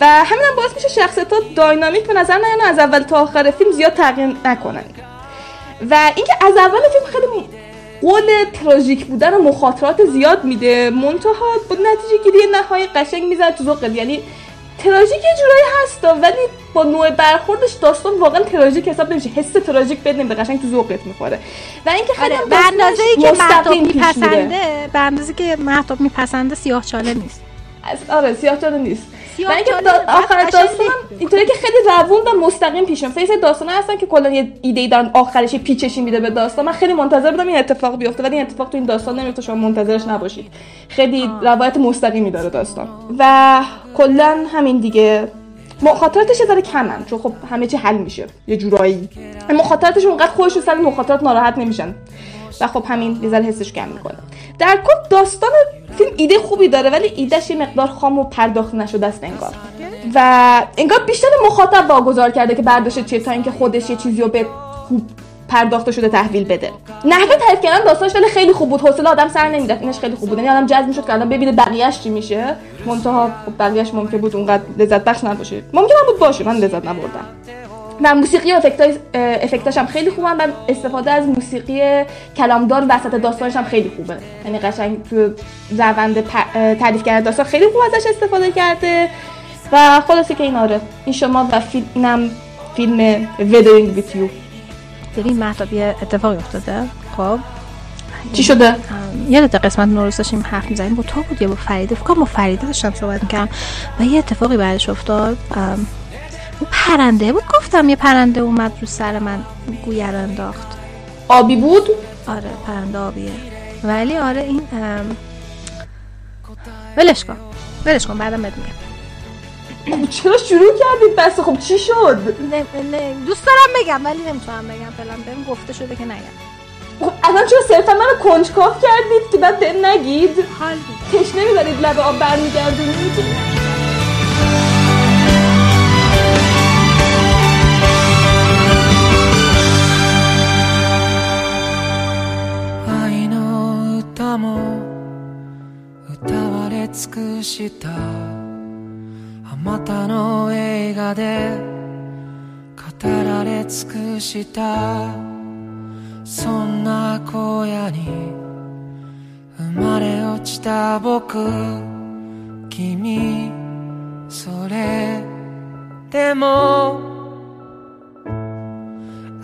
و همین هم باعث میشه شخصیت ها داینامیک به نظر نیان از اول تا آخر فیلم زیاد تغییر نکنن. و اینکه از اول فیلم خیلی قول تراژیک بودن و مخاطرات زیاد میده منتها با نتیجه گیری نهایی قشنگ می‌زنه تو یعنی تراژیک یه جورایی هستا ولی با نوع برخوردش داستان واقعا تراژیک حساب نمیشه. حس تراژیک بد نمیده قشنگ تو ذوقت می‌خوره. و اینکه خیلی آره به داستانش اندازه ای که میره. میپسنده به اندازه که محتاب میپسنده سیاه چاله نیست. از- آره سیاه چاله نیست. سیاه و اینکه آخر داستان اینطوری که خیلی روون و مستقیم پیش میره فیس داستان هستن که کلا یه ایده ای دارن آخرش پیچشی میده به داستان. من خیلی منتظر بودم این اتفاق بیفته ولی این اتفاق تو این داستان نمیفته شما منتظرش نباشید. خیلی روایت مستقیمی داره داستان. و کلا همین دیگه. مخاطراتش ذره کمن چون خب همه چی حل میشه. یه جورایی. مخاطراتش اونقدر خودشون سر مخاطرات ناراحت نمیشن. و خب همین یه حسش کم می‌کنه. در کل داستان فیلم ایده خوبی داره ولی ایدهش یه مقدار خام و پرداخت نشده است انگار. و انگار بیشتر مخاطب واگذار کرده که برداشت چیه تا اینکه خودش یه چیزی رو به خوب پرداخته شده تحویل بده. نحوه تعریف کردن داستانش ولی خیلی خوب بود. حوصله آدم سر نمی‌رفت. اینش خیلی خوب بود. یعنی آدم جذب می‌شد که الان ببینه بقیه‌اش چی میشه. منتها خب بقیه‌اش ممکن بود اونقدر لذت بخش نباشه. ممکن بود باشه. من لذت نبردم. و موسیقی و افکتاش هم خیلی خوبن و استفاده از موسیقی کلامدار وسط داستانش هم خیلی خوبه. یعنی قشنگ تو روند پ- تعریف کردن داستان خیلی خوب ازش استفاده کرده. و خلاصه که این آره. این شما و فیلم اینم فیلم Weathering with You. ببین مهتاب یه اتفاقی افتاده. خب. چی شده؟ یادت قسمت نوروز داشتیم حرف می‌زنیم. با تو بود یا با فریده فکر با فریده داشتم صحبت می‌کردم. و یه اتفاقی بعدش افتاد. پرنده بود؟ گفتم یه پرنده اومد رو سر من گویر رو انداخت. آبی بود؟ آره پرنده آبیه. ولی آره این ام، ولش کن ولش کن بعدم بهت میگم. خب چرا شروع کردید بس؟ خب چی شد؟ نه- نه، دوست دارم بگم ولی نمی‌تونم بگم فعلا بهم گفته شده که نگم. خب الان چرا صرفا منو کنجکاف کردید که بعد نگید؟ حال تشنه می‌برید لب آب برمیگردونید「歌も歌われ尽くした」「あまたの映画で語られ尽くした」「そんな荒野に生まれ落ちた僕」「君それでも」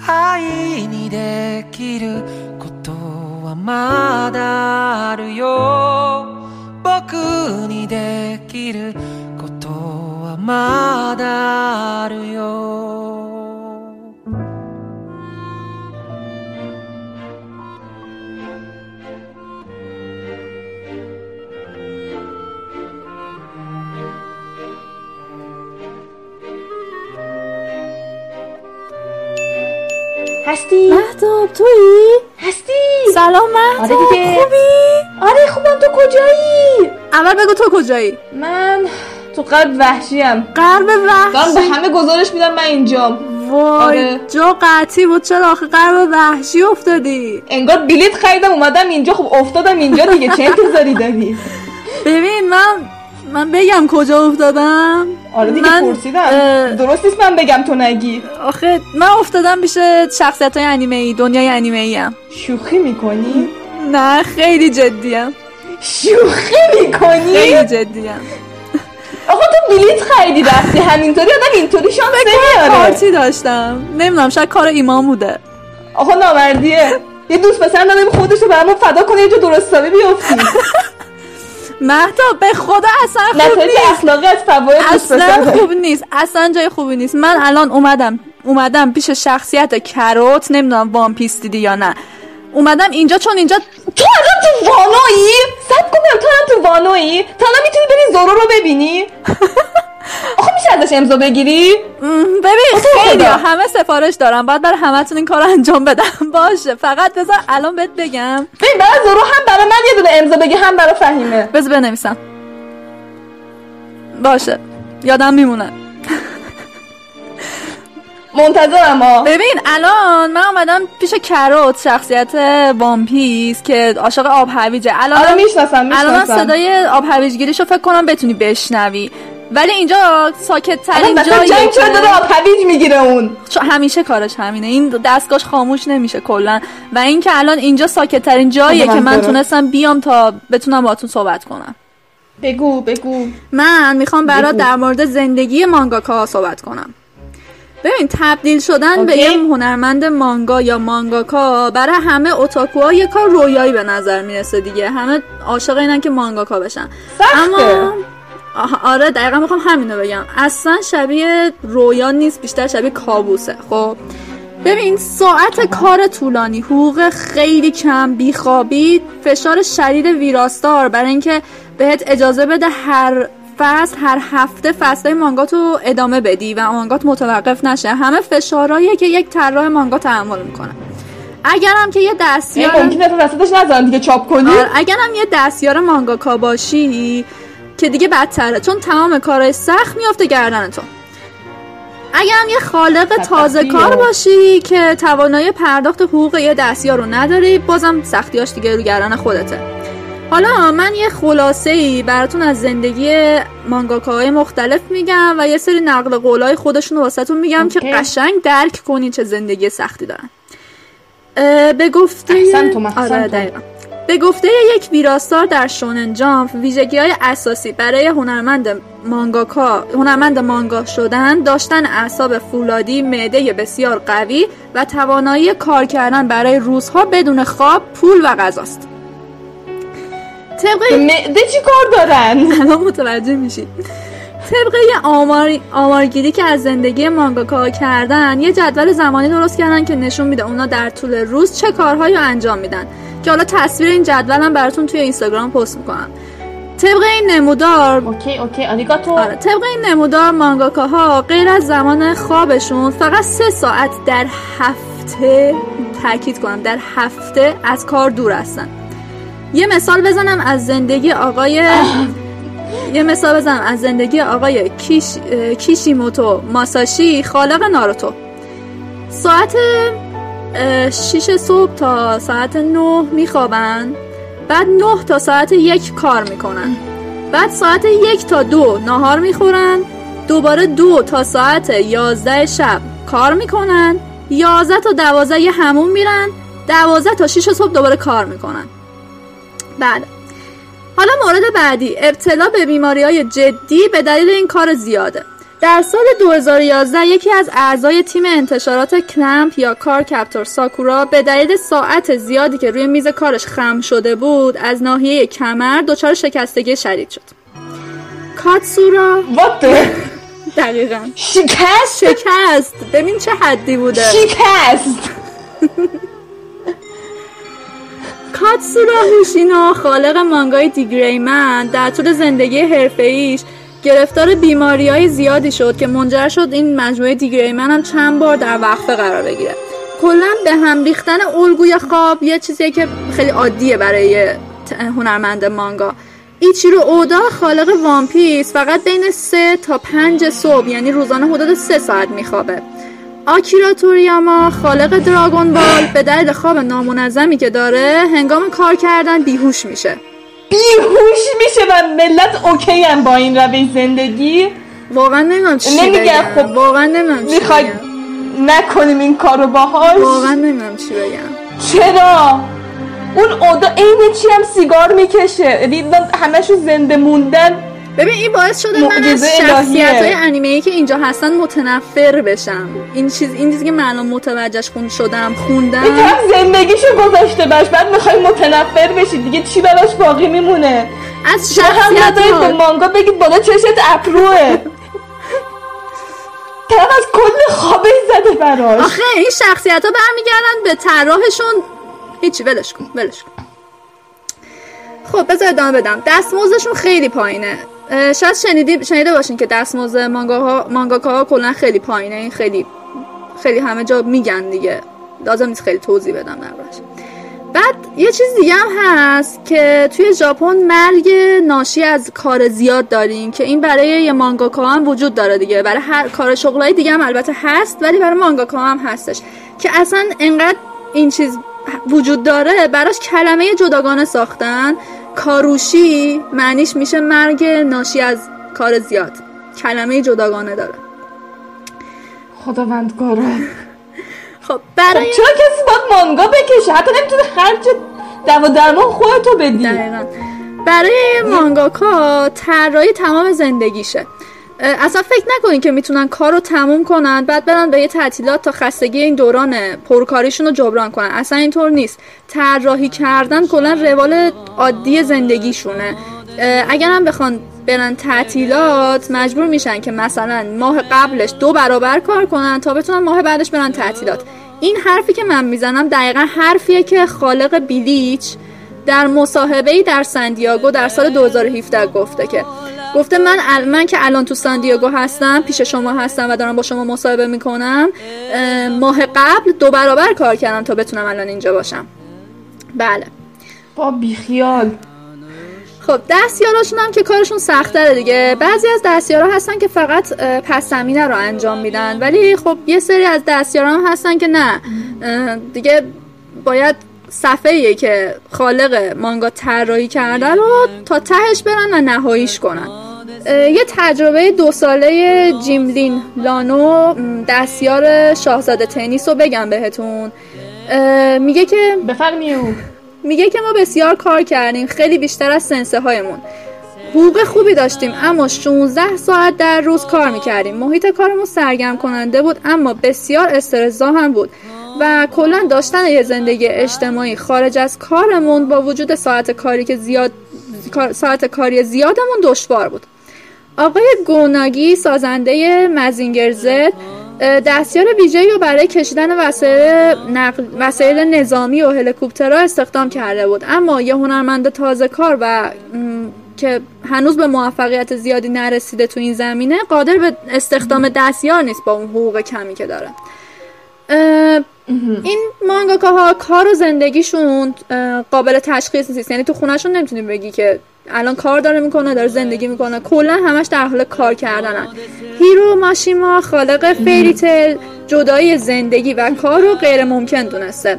愛にできること。はまだあるよ。僕にできることはまだあるよ「هستی؟ مهداب تویی؟ هستی؟ سلام مهداب آره دیگه. خوبی؟ آره خوبم تو کجایی؟ اول بگو تو کجایی؟ من تو قلب وحشیم قلب دارم وحشی به همه گزارش میدم من اینجام وای آره. جا قطعی بود چرا آخه قلب وحشی افتادی انگار بلیت خریدم اومدم اینجا خب افتادم اینجا دیگه چه انتظاری داری ببین من من بگم کجا افتادم؟ آره دیگه من، پرسیدم. درست نیست من بگم تو نگی. آخه من افتادم پیش شخصیت های انیمه ای دنیای انیمه ای هم. شوخی می‌کنی؟ نه خیلی جدیم شوخی می‌کنی؟ خیلی جدیم آقا تو بلیت خریدی رفتی همینطوری آدم اینطوری شانس نمیاره. پارتی داشتم. نمی‌دونم شاید کار ایمان بوده. آقا نامردیه. یه دوست پسر نداریم خودش رو برامون فدا کنه یه جا درست حسابی مهداب به خدا اصلا خوب نیست اخلاقی از فواید دوست اصلا خوب نیست اصلا جای خوبی نیست من الان اومدم اومدم پیش شخصیت کروت نمی‌دونم وان پیس دیدی یا نه اومدم اینجا چون اینجا تو الان تو وانویی؟ سب کنم تو الان تو وانویی؟ تا الان می‌تونی بری زورو رو ببینی؟ آخه میشه ازش امضا بگیری؟ ببین. خیلی همه سفارش دارم باید برای همتون این کار انجام بدم. باشه. فقط بذار الان بهت بگم. ببین برای زورو هم برای من یه دونه امضا بگی هم برای فهیمه. بذار بنویسم. باشه. یادم میمونه. منتظرم ها. ببین الان من اومدم پیش کروت شخصیت وامپیس که عاشق آب هویجه. الان آره می‌شناسم الان صدای آب هویجگیریشو فکر کنم بتونی بشنوی. ولی اینجا ساکت ترین جاییه جنگ که- داره می‌گیره اون همیشه کارش همینه این دستگاهش خاموش نمیشه کلا و اینکه الان اینجا ساکت ترین جاییه که من. تونستم بیام تا بتونم باهاتون صحبت کنم بگو بگو من می‌خوام برات. در مورد زندگی مانگاکا صحبت کنم ببین تبدیل شدن به اوکی. یه هنرمند مانگا یا مانگاکا برای همه اوتاکوها یه کار رویایی به نظر می‌رسه دیگه همه عاشق اینن که مانگاکا بشن سخته. اما آره دقیقا می‌خوام همینو بگم. اصلا شبیه رویا نیست بیشتر شبیه کابوسه. خب ببین ساعت کار طولانی حقوق خیلی کم بیخوابی فشار شدید ویراستار. برای اینکه بهت اجازه بده هر فصل هر هفته فصل مانگا تو ادامه بدی و مانگات متوقف نشه. همه فشارهاییه که یک طراح مانگا تحمل می‌کنه اگرم که یه دستیار ممکنه تو وسطش نذارن دیگه چاپ کنی؟ آره، اگرم یه دستیار مانگاکا باشی که دیگه بدتره چون تمام کارهای سخت میافته گردن تو اگه هم یه خالق تازه کار باشی که توانایی پرداخت حقوق یه دستیار رو نداری بازم سختیاش دیگه رو گردن خودته حالا من یه خلاصه ای براتون از زندگی مانگاکاهای مختلف میگم و یه سری نقل قولای خودشون رو واسهتون میگم که اوکی. قشنگ درک کنین چه زندگی سختی دارن به گفته احسنتم، آره احسنتم. دقیقاً. به گفته یک ویراستار در شونن جامپ ویژگی های اساسی برای هنرمند مانگاکا هنرمند مانگا شدن داشتن اعصاب فولادی معده بسیار قوی و توانایی کار کردن برای روزها بدون خواب پول و غذاست. طبق عمده چی کار دارن؟ الان متوجه میشید طبق یه آمار... آمارگیری که از زندگی مانگاکا کردن یه جدول زمانی درست کردن که نشون میده اونا در طول روز چه کارهایی رو انجام میدن. که حالا تصویر این جدولم براتون توی اینستاگرام پست می‌کنم. طبق این نمودار okay okay ありがとう. آره طبق این نمودار مانگاکاها غیر از زمان خوابشون فقط سه ساعت در هفته تاکید کنم در هفته از کار دور هستن. یه مثال بزنم از زندگی آقای یه مثال بزنم از زندگی آقای کیش... کیشیموتو ماساشی خالق ناروتو. ساعت اه، شیش صبح تا ساعت نه میخوابن. بعد نه تا ساعت یک کار می‌کنن. بعد ساعت یک تا دو ناهار می‌خورن. دوباره دو تا ساعت یازده شب کار می‌کنن. یازده تا دوازده یه همون میرن. دوازده تا شیش صبح دوباره کار می‌کنن. بعد. حالا مورد بعدی. ابتلا به بیماری های جدی به دلیل این کار زیاده. در سال 2011 یکی از اعضای تیم انتشارات کلمپ یا کار کپتور ساکورا به دلیل ساعت زیادی که روی میز کارش خم شده بود از ناحیه کمر دچار شکستگی شدید شد. کاتسورا دقیقا. شکست؟ شکست. ببین چه حدی بوده. شکست. کاتسورا هوشینو خالق مانگای دیگریمن در طول زندگی حرفه‌ایش گرفتار بیماری های زیادی شد که منجر شد این مجموعه دیگریمن هم چند بار در وقفه قرار بگیره کلا به هم ریختن الگوی خواب یه چیزیه که خیلی عادیه برای هنرمند مانگا. ایچیرو اودا خالق وان پیس فقط بین سه تا پنج صبح یعنی روزانه حدود سه ساعت میخوابه. آکیرا توریاما خالق دراگون بال به دلیل خواب نامنظمی که داره هنگام کار کردن بیهوش میشه. بیهوش میشه و ملت okay هم با این روش زندگی. واقعا نمی‌دونم چی نمیگم بگم. خب واقعا نمی‌دونم می‌خوای نکنیم این کارو باهاش. واقعا نمی‌دونم چی بگم. چرا؟ اون اودا عین چی هم سیگار می‌کشه؟ همشون زنده موندن. ببین این باعث شده من از شخصیت های. انیمه ای که اینجا هستن متنفر بشم. این چیز این چیزی که من الان متوجهش خون شدم خوندم. یکم زندگیشو گذاشته باش بعد می‌خوای متنفر بشی. دیگه چی براش باقی میمونه؟ از شخصیت به مانگا بگید بالا چشت ابروه. طرف از کل خوابش زده براش. آخه این شخصیت ها برمیگردن به طراحشون. هیچی ولش کن ولش کن. خب بذار ادامه بدم. دستمزدشون خیلی پایینه. شاید شنیدی شنیده باشین که دستمزد مانگاها مانگاکاها کلا خیلی پایینه. این خیلی خیلی همه جا میگن دیگه. لازم نیست خیلی توضیح بدم دربارش بعد یه چیز دیگه هم هست که توی ژاپن مرگ ناشی از کار زیاد داریم که این برای یه مانگاکا هم وجود داره دیگه. برای هر کار شغلای دیگه هم البته هست ولی برای مانگاکا هم هستش. که اصلا انقدر این چیز وجود داره براش کلمه جداگانه ساختن. کاروشی معنیش میشه مرگ ناشی از کار زیاد. کلمه جداگانه داره. خداوندگارا خب برای چرا کسی باید مانگا بکشه؟ حتی نمی‌تونه خرج دوا درمان خودتو بدی. دقیقاً. برای مانگاکا طراحی تمام زندگیشه. اصلا فکر نکنین که می‌تونن کار رو تموم کنن بعد برن به یه تعطیلات تا خستگی این دوران پرکاریشون رو جبران کنن. اصلا اینطور نیست. طراحی کردن کلا روال عادی زندگیشونه. اگر هم بخوان برن تعطیلات مجبور میشن که مثلا ماه قبلش دو برابر کار کنن تا بتونن ماه بعدش برن تعطیلات. این حرفی که من می‌زنم دقیقا حرفیه که خالق بیلیچ در مصاحبه در سندیاگو در سال 2017 گفته که گفته من ال- من که الان تو سندیاگو هستم پیش شما هستم و دارم با شما مصاحبه می‌کنم ماه قبل دو برابر کار کردم تا بتونم الان اینجا باشم. بله. با بیخیال. خب دستیاراشون هم که کارشون سختره دیگه. بعضی از دستیارا هستن که فقط پس زمینه رو انجام میدن. ولی خب یه سری از دستیارا هم هستن که نه. دیگه باید صفحه که خالق مانگا طراحی کرده رو تا تهش برن و نهاییش کنن. یه تجربه دو ساله جیملین لانو دستیار شاهزاده تنیس رو بگم بهتون. میگه که بفرمیو میگه که ما بسیار کار کردیم خیلی بیشتر از سنسه هایمون حقوق خوبی داشتیم اما 16 ساعت در روز کار می‌کردیم. محیط کارمون سرگرم کننده بود اما بسیار استرسزا هم بود. و کلا داشتن یه زندگی اجتماعی خارج از کارمون با وجود ساعت کاری که زیاد ساعت کاری زیادمون دشوار بود. آقای گوناگی سازنده مزینگر زد دستیار ویژه‌ای رو برای کشیدن وسایل نقل وسایل نظامی و هلیکوپترها استخدام کرده بود. اما یه هنرمند تازه کار و که هنوز به موفقیت زیادی نرسیده تو این زمینه قادر به استخدام دستیار نیست با اون حقوق کمی که داره. این مانگاکاها کار و زندگیشون قابل تشخیص نیست. یعنی تو خونهشون نمی‌تونی بگی که الان کار داره می‌کنه داره زندگی می‌کنه. کلا همش در حال کار کردنن. هیرو ماشیما خالق فیری تیل جدایی زندگی و کار رو غیر ممکن دونسته.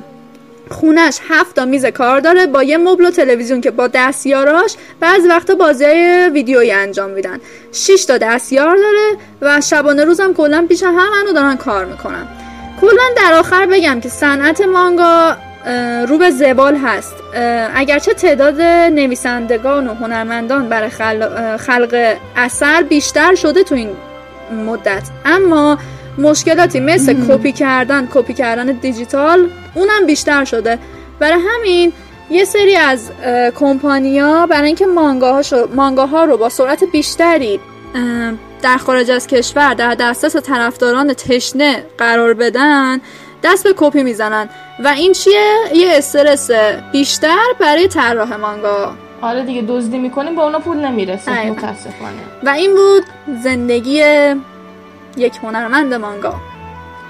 خونش هفت تا میز کار داره با یه مبل و تلویزیون که با دستیاراش بعضی وقتا بازی ویدیویی انجام میدن. 6 تا دستیار داره و شبانه روزم کلا پیش همونو دارن کار می‌کنن. کلا در آخر بگم که صنعت مانگا رو به زبال هست. اگرچه تعداد نویسندگان و هنرمندان برای خل- خلق اثر بیشتر شده تو این مدت اما مشکلاتی مثل کپی کردن کپی کردن دیجیتال اونم بیشتر شده. برای همین یه سری از کمپانیا برای اینکه مانگاهاشو مانگاها رو با سرعت بیشتری در خارج از کشور در دسترس طرفداران تشنه قرار بدن دست به کپی می‌زنن. و این چیه؟ یه استرس بیشتر برای طراح مانگا. آره دیگه دزدی می‌کنیم با اونا پول نمی‌رسه. متاسفانه. و این بود زندگی یک هنرمند مانگا.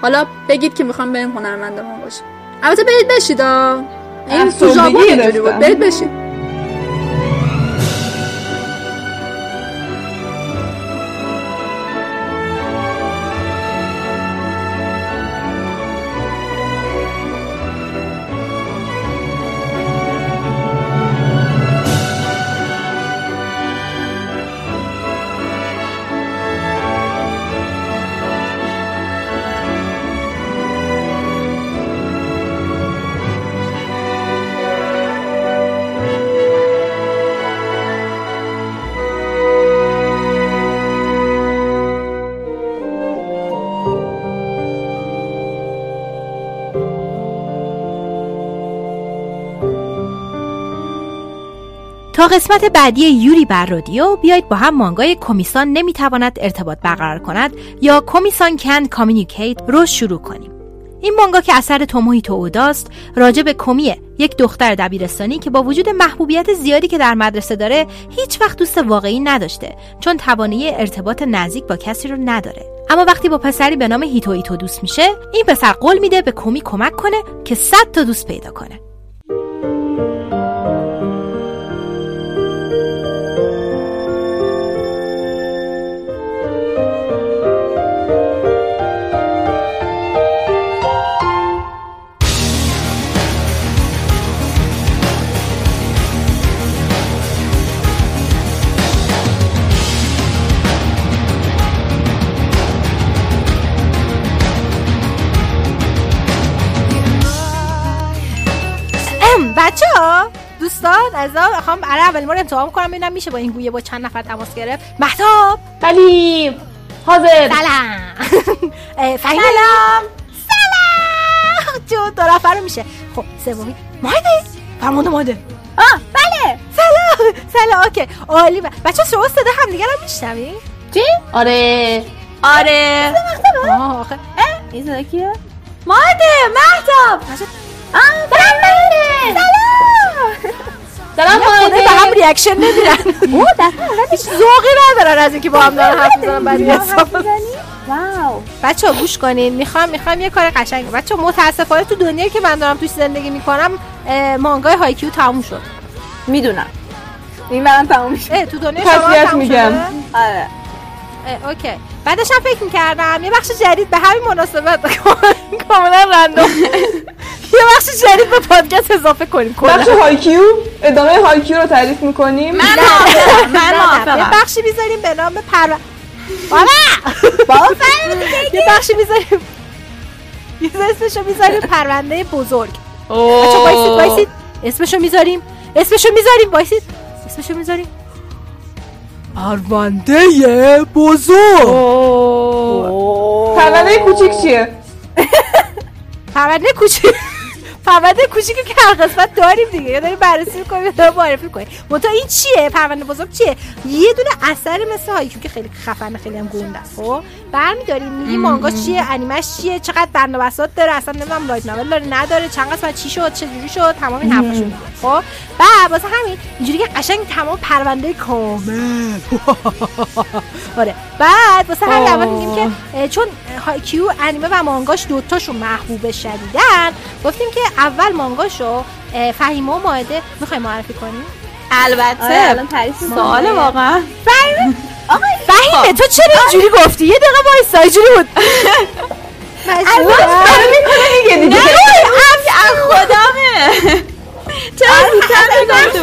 حالا بگید که می‌خوام بریم هنرمند مانگا شیم البته برید بشید. این تو بود. برید بشید. تا قسمت بعدی یوری بر رادیو بیایید با هم مانگای کمیسان نمی‌تواند ارتباط برقرار کند یا کمیسان کن کامیونیکیت رو شروع کنیم. این مانگا که اثر توموهیتو اوداست راجع به کمیه یک دختر دبیرستانی که با وجود محبوبیت زیادی که در مدرسه داره هیچ وقت دوست واقعی نداشته چون توانایی ارتباط نزدیک با کسی رو نداره. اما وقتی با پسری به نام هیتوهیتو دوست میشه این پسر قول میده به کمی کمک کنه که 100 تا دوست پیدا کنه. بچه ها دوستان از می‌خوام برای اول بار امتحان کنم ببینم میشه با این گویه با چند نفر تماس گرفت. مهتاب. ولی حاضر. سلام. سلام. سلام. جو دو نفر میشه. خب سومی. ماهده فرمانده ماده آه بله. سلام. سلام. اوکی. عالی. بچه شما صدا هم دیگه رو میشنوی چی؟ آره. آره. آه آخه. این صدا کیه؟ ماده مهتاب. خدا ماهده به هم ریاکشن نمیدن. او هیچ ذوقی ندارن از اینکه با هم دارن حرف می‌زنن بعد واو. بچه گوش کنین. می‌خوام می‌خوام یه کار قشنگ. بچه متاسفانه تو دنیایی که من دارم توش زندگی می‌کنم مانگای هایکیو تموم شد. می‌دونم. این من تموم اه، تو دنیا شما تموم میگم. آره. Okay. بعدش هم فکر می‌کردم یه بخش جدید به همین مناسبت کاملا random یه بخش جدید به پادکست اضافه کنیم بخش هایکیو ادامه هایکیو رو تعریف می‌کنیم. من موافقم من یه بخشی می‌ذاریم به نام پر بابا! بابا! یه بخشی می‌ذاریم یه اسمشو می‌ذاریم پرونده بزرگ. بچه وایسید وایسید اسمشو می‌ذاریم. اسمشو می‌ذاریم وایسید اسمشو می‌ذاریم. پرونده بزرگ. پرونده کوچیک چیه؟ پرونده کوچیک. پرونده کوچیکی که هر قسمت داریم دیگه. یا داریم بررسی می‌کنیم یا داریم معرفی می‌کنیم. منتها این چیه؟ پرونده بزرگ چیه؟ یه دونه اثر مثل هایکیو که خیلی خفن خیلی هم گنده است. خب برمیداریم. میگیم مانگاش چیه؟ انیمش چیه؟ چقدر بساط داره؟ اصلا نمی‌دونم light novel داره نداره؟ چند قسمت؟ چی شد؟ چه جوری شد؟ تمام این حرفاشو میگیم خب بعد واسه همین اینجوری که قشنگ تمام پرونده کامل. آره. بعد واسه همین اول میگیم که چون هایکیو انیمه و مانگاش دوتاشون محبوب شدیدن گفتیم که اول مانگاشو فهیمه و ماهده. می‌خوای معرفی کنیم البته. آره، سوال. واقعا. فهیمه؟ تو چرا اینجوری گفتی؟ یه دقیقه وایسا اینجوری بود. از خودمه چرا زودتر می‌گفتم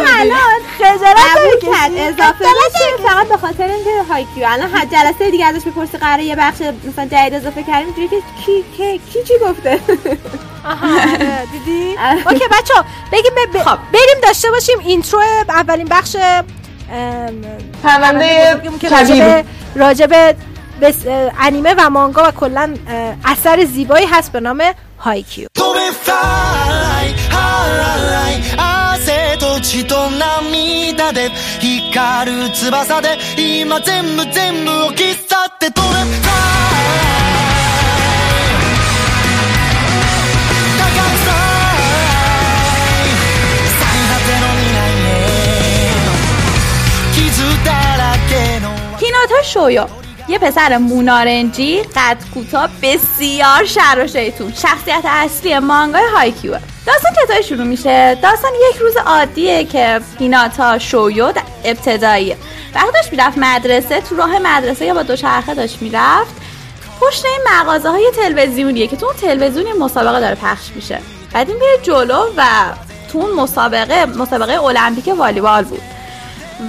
خجالت قبول نمی‌کشی؟ کرد اضافه بشه فقط به خاطر اینکه هایکیو. الان هر جلسه دیگه ازش بپرسی قراره یه بخش مثلا جدید اضافه کردیم اینجوری که کی کی کی چی گفته؟ آها آره، دیدی؟ آره. OK بچه بگیم ب- ب- بریم داشته باشیم intro اولین بخش پرونده کبیر. راجب انیمه و مانگا و کلا اثر زیبایی هست به نام هایکیو. 血と涙で光る翼で今全部全部を切っ去って取れた。日野敏よ。یه پسر مونارنجی قد کوتاه بسیار شر و شیطون. شخصیت اصلی مانگای هایکیوه. داستان چطور شروع میشه؟ داستان یک روز عادیه که هیناتا شویو ابتدایی. وقتی داشت می‌رفت مدرسه تو راه مدرسه یا با دوچرخه داشت می‌رفت پشت این مغازه های تلویزیونیه که تو اون تلویزیون مسابقه داره پخش میشه. بعد این میره جلو و تو اون مسابقه مسابقه المپیک والیبال بود.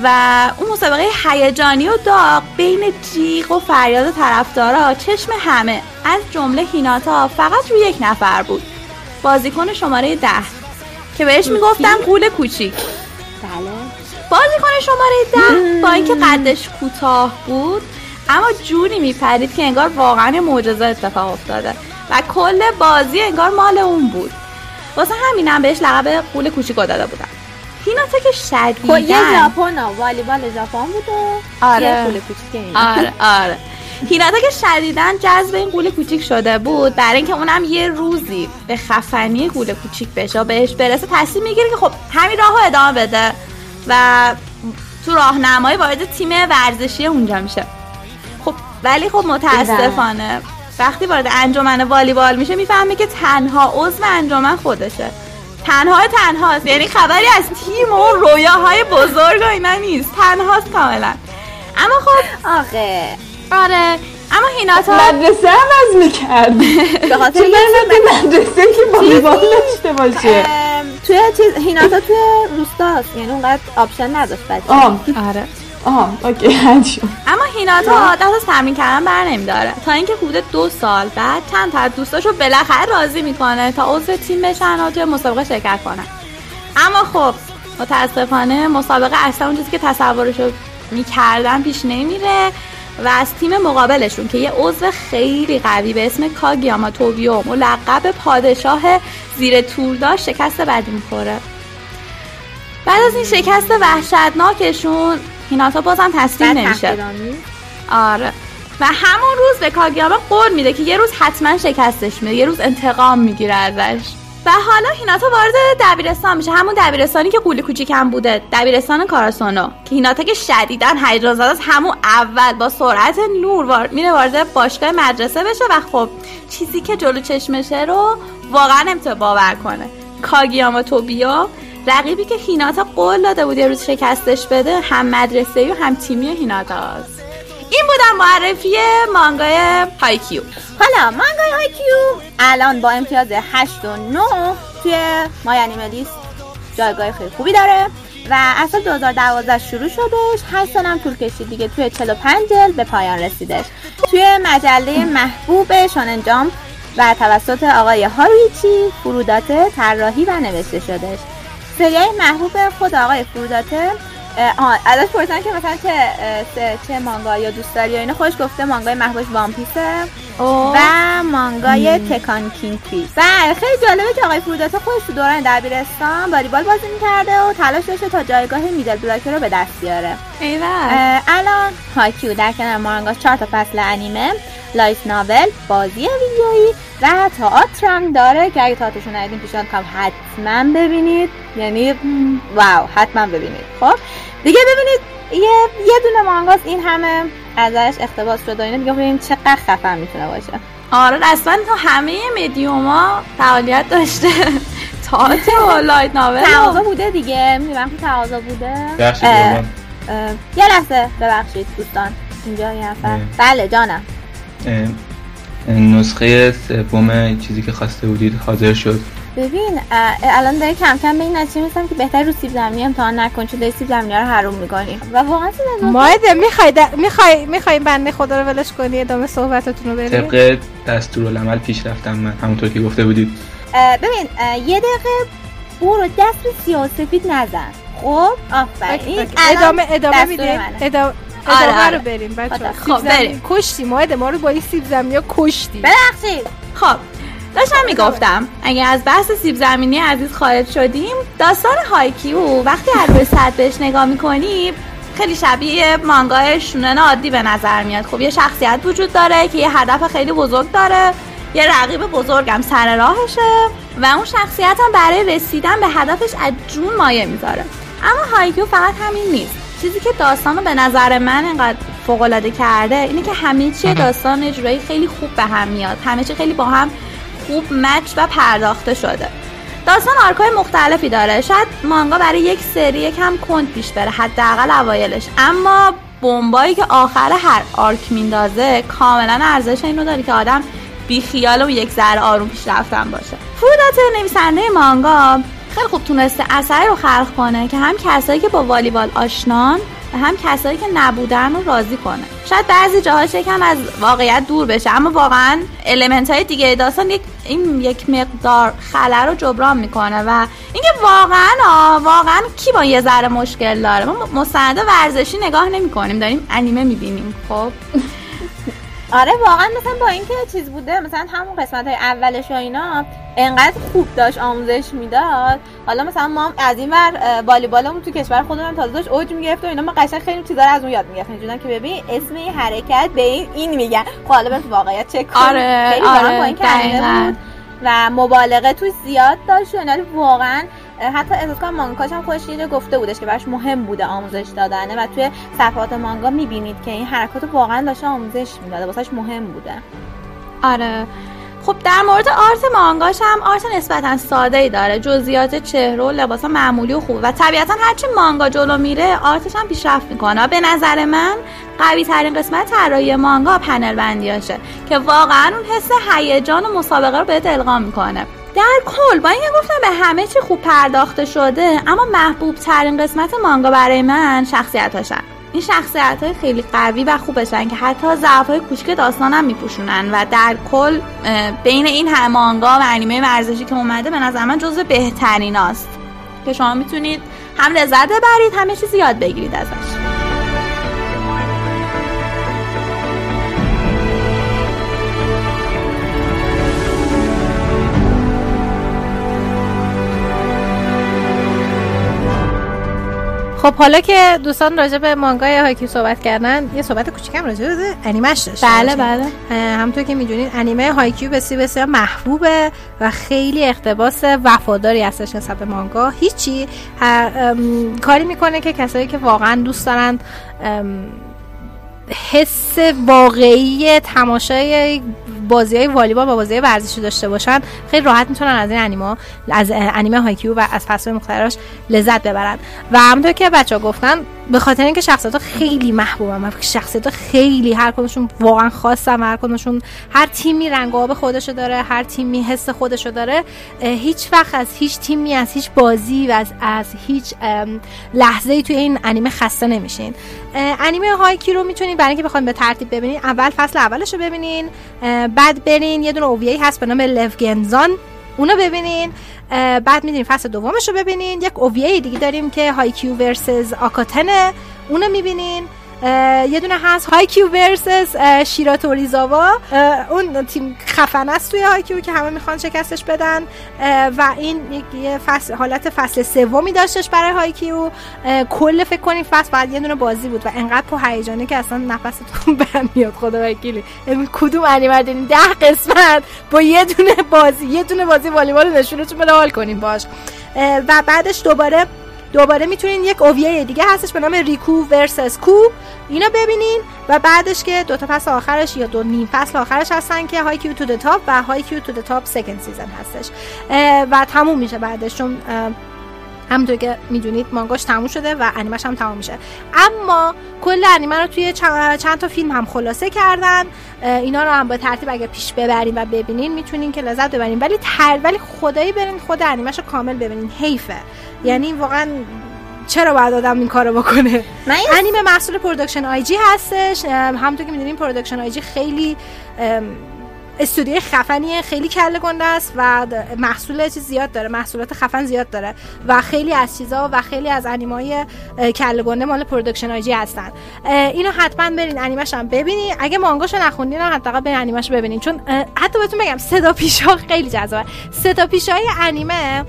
و اون مسابقه هیجانی و داغ بین جیغ و فریاد طرفدارا چشم همه. از جمله هیناتا فقط روی یک نفر بود. بازیکن شماره ده. که بهش می‌گفتن قول کوچیک. بله. بازیکن شماره ده با اینکه قدش کوتاه بود اما جوری میپرید که انگار واقعا معجزه اتفاق افتاده و کل بازی انگار مال اون بود. واسه همینم بهش لقب قول کوچیک داده بودن هیناتا که شدیدن خب، یه ژاپن ها والیبال ژاپن بود و آره. یه پول کوچیک این. آره آره. هیناتا که شدیدن جذب این قول کوچیک شده بود. برای اینکه اونم یه روزی به خفنی قول کوچیک بشه و بهش برسه تصمیم می‌گیره که خب همین راهو ادامه بده و تو راهنمایی وارد تیم ورزشی اونجا میشه. خب ولی خب متاسفانه وقتی وارد انجمن والیبال میشه می‌فهمه که تنها عضو انجمن خودشه. تنها تنهاست. یعنی خبری از تیم و رویاهای بزرگ و اینا نیست. تنهاست کاملا. اما خب آخه. آره. اما هیناتا مدرسه عوض می‌کرد. به خاطر مدرسه که والیبال داشته باشه؟ ام، توی چیز هیناتا توی روستاست یعنی اونقدر option نداشت بچه آره. آه OK حل شد. اما هیناتا از تمرین کردن بر نمیداره. تا اینکه حدود دو سال بعد چند تا از دوستاشو بالاخره راضی می‌کنه تا عضو تیم بشن و توی مسابقه شرکت کنن. اما خب متاسفانه مسابقه اصلا اون چیزی که تصورشو می‌کردن پیش نمیره و از تیم مقابلشون که یه عضو خیلی قوی به اسم کاگیاما توبیو ملقب پادشاه زیر تور داشت شکست بدی می‌خوره. بعد از این شکست وحشتناکشون هیناتا بازم تسلیم نمیشه. آره. و همون روز به کاگیاما قول میده که یه روز حتما شکستش میده یه روز انتقام می‌گیره ازش. و حالا هیناتا وارد دبیرستان میشه. همون دبیرستانی که غول کوچیکم بوده دبیرستان کاراسونو. که هیناتا که شدیداً هیجان زده همون اول با سرعت نور وار... میره وارد باشگاه مدرسه بشه و خب چیزی که جلو چشمشه رو واقعا نمی‌تونه باور کنه. کاگیاما توبیو رقیبی که هیناتا قول داده بود یه روز شکستش بده هم مدرسه و هم تیمی هیناتاست. این بودم معرفی مانگای هایکیو. حالا مانگای هایکیو الان با امتیاز 8 و 9 توی مای انیمالیست جایگاه خیلی خوبی داره و سال 2012 شروع شدش 8 سال هم طول کشید دیگه توی 45 جلد به پایان رسیدش. توی مجله محبوب شانن جامپ و توسط آقای هارویچی فروداته طراحی و نوشته شدش. سریای محبوب خود آقای فروداته آه ازش پرسیدن که مثلا چه چه, مانگا یا دوست داری یا اینا. خودش گفته مانگای محبوبش وان پیسه و مانگای تکان کینگ پیس و خیلی جالبه که آقای فوروداته خودش تو دوران دبیرستان والیبال بازی می‌کرده و تلاش داشته تا جایگاه middle blocker رو به دست بیاره. اه، الان هایکیو در کنار مانگاش چهار تا فصل انیمه. light novel بازی ویدیویی و تئاتر هم داره که اگه تئاترشو ندیدین پیشنهاد کنم حتما ببینید. یعنی wow حتما ببینید. خب؟ دیگه ببینید یه یه دونه مانگاست. این همه ازش اقتباس شده و اینا. دیگه ببینید چقدر خفن می‌تونه باشه. آره اصلا تو همه مدیوما فعالیت داشته. تئاتر و لایت ناول. تقاضا بوده دیگه. می‌دونم که تقاضا بوده. یه لحظه. ببخشید دوستان. اینجا یه بله جانم. نسخه سوم چیزی که خواسته بودید حاضر شد. ببین الان داره کم کم به این نتیجه می‌رسم که بهتر رو سیب زمینی امتحان نکن چون داری سیب زمینی رو حروم می‌کنی. و واقعا سیب زمینی مایده می‌خوای د... می‌خوای می‌خوای بنده خدا رو ولش کنی ادامه صحبتتون رو بریم طبق دستورالعمل پیش رفتم من همونطور که گفته بودید. اه، ببین اه، یه دقیقه برو دست به سیاسفید نزن. خب؟ آفرین. ادامه ادامه منه. ادامه آره، آره. رو بریم بچه خب، بریم. کشتی مایده ما رو با این سیب زمینی ها کشتی ببخشید. خب داشتم می‌گفتم اگه از بحث سیب زمینی عزیز خارج شدیم داستان هایکیو وقتی از روی سطح بهش نگاه می‌کنی خیلی شبیه مانگای شونن عادی به نظر میاد. خب یه شخصیت وجود داره که یه هدف خیلی بزرگ داره یه رقیب بزرگم سر راهشه و اون شخصیت هم برای رسیدن به هدفش از جون مایه می‌ذاره. اما هایکیو فقط همین نیست. چیزی که داستان رو به نظر من انقدر فوق کرده اینه که همه چی داستان یه جورایی خیلی خوب به هم میاد. همه چی خیلی با هم خوب match و پرداخته شده. داستان arc ای مختلفی داره. شاید مانگا برای یک سری یکم کند پیش بره حداقل اوایلش. اما بمبایی که آخر هر آرک میندازه کاملا ارزش اینو داره که آدم بیخیال و یک ذره آروم پیش رفتن باشه. فرودات نویسنده مانگا خیلی خوب تونسته اثری رو خلق کنه که هم کسایی که با والیبال آشنان و هم کسایی که نبودن رو راضی کنه. شاید بعضی جاهاش یکم از واقعیت دور بشه اما واقعا المنت های دیگه داستان یک این یک مقدار خلا رو جبران می‌کنه و اینکه واقعا واقعا کی با یه ذره مشکل داره؟ ما مستند ورزشی نگاه نمی‌کنیم داریم انیمه می‌بینیم خب؟ آره واقعا مثلا با اینکه چیز بوده مثلا همون قسمت های اولش و اینا انقدر خوب داشت آموزش می‌داد حالا مثلا ما از این ور والیبالمون تو کشور خودمون تازه داشت اوج می‌گرفت و اینا ما قشنگ خیلی چیزا رو از اون یاد می‌گرفتیم اینجوریه که ببین اسم این حرکت به این این میگن خب حالا تو واقعیت چک کن. آره، خیلی آره، با این دقیقاً. بود و مبالغه توش زیاد داشت و اینا واقعا حتی احساس کنم مانگاکاش هم خودش یه گفته بودش که براش مهم بوده آموزش دادنه و توی صفحات مانگا می‌بینید که این حرکات واقعا داشته آموزش می‌داده واسهش مهم بوده. آره. خب در مورد آرت مانگاش هم آرت نسبتا ساده ای داره. جزئیات چهره و لباس معمولی و خوب. و طبیعتا هرچی مانگا جلو میره آرتش هم پیشرفت می‌کنه. به نظر من قوی ترین قسمت طراحی مانگا پنل بندیاشه که واقعا اون حس هیجان و مسابقه رو بهت القا می‌کنه. در کل با اینکه گفتم به همه چی خوب پرداخته شده اما محبوب ترین قسمت مانگا برای من شخصیتاشن این شخصیت های خیلی قوی و خوبشن که حتی ضعف های کوچیک داستان هم میپوشونن و در کل بین این همه مانگا و انیمه ورزشی که اومده به نظر من جزو بهترین است که شما می‌تونید هم لذت ببرید همه چیزی یاد بگیرید ازش. خب حالا که دوستان راجع به مانگای هایکیو صحبت کردن یه صحبت کوچیکم راجع به انیمش داشته بله،. بله. همونطور که می‌دونید انیمه هایکیو بسیار بسیار محبوبه و خیلی اقتباس وفاداری هستش نسبت به مانگا هیچی کاری می‌کنه که کسایی که واقعا دوست دارند حس واقعی تماشای بازی های والیبال و بازی ورزشی داشته باشن خیلی راحت می‌تونن از این انیما از انیمه هایکیو و از فصل مختلفش لذت ببرن. و همونطور که بچه ها گفتن به خاطر اینکه شخصیت خیلی محبوبن و شخصیت خیلی هر کدومشون واقعا و هر کدومشون هر تیمی رنگ آب خودشو داره هر تیمی حس خودشو داره هیچ وقت از هیچ تیمی از هیچ بازی و از, از هیچ لحظه ای توی این انیمه خسته نمیشین. انیمه هایکیو رو می‌تونین برای اینکه بخواید به ترتیب ببینین اول فصل اولش رو ببینین بعد برین یه دونه OVA یی هست به نام لف کنزان اونو ببینین بعد می‌دونیم فصل دومش رو ببینین. یک OVA ی دیگه داریم که هایکیو versus آکاتنه اونو می‌بینین. یه دونه هست هایکیو versus شیراتوریزاوا اه، اون تیم خفن است توی هایکیو که همه می‌خوان شکستش بدن. و این یه فصل حالت فصل سومی داشتش برای هایکیو کل فکر کنیم فصل بعد یه دونه بازی بود و انقدر پر هیجانه که اصلا نفستون بند میاد خدا وکیلی کدوم انیمه دیدین؟ ده قسمت با یه دونه بازی یه دونه بازی والیبال نشونتون بده حال کنیم باش. و بعدش دوباره دوباره می‌تونین یک OVA ی دیگه هستش به نام ریکو versus کو. اینا ببینین و بعدش که دو تا فصل آخرش یا دو نیم فصل آخرش هستن که هایکیو To the Top و هایکیو To the Top second season هستش. و تموم میشه بعدش چون همونطور که می‌دونید مانگاش تموم شده و انیمش هم تموم میشه. اما کل انیمه رو توی چند, تا فیلم هم خلاصه کردن. اینا رو هم به ترتیب اگه پیش ببرین و ببینین می‌تونین که لذت ببرین. ولی تر ولی خدایی برین خود انیمش رو کامل ببینین. حیفه. یعنی واقعا چرا باید آدم این کارو بکنه؟ من انیمه محصول Production I.G هستش همونطور که می‌دونیم Production I.G خیلی استودیوی خفنیه خیلی کله گنده است و محصول چیز زیاد داره محصولات خفن زیاد داره و خیلی از چیزا و خیلی از انیمای کله گنده مال Production I.G هستن. اینو حتما برین انیمش هم ببینین. اگه مانگاشو نخوندین هم حداقل برین انیمش ببینین. چون حتی بهتون بگم صدا پیشا خیلی جذابه. صدا پیشای انیمه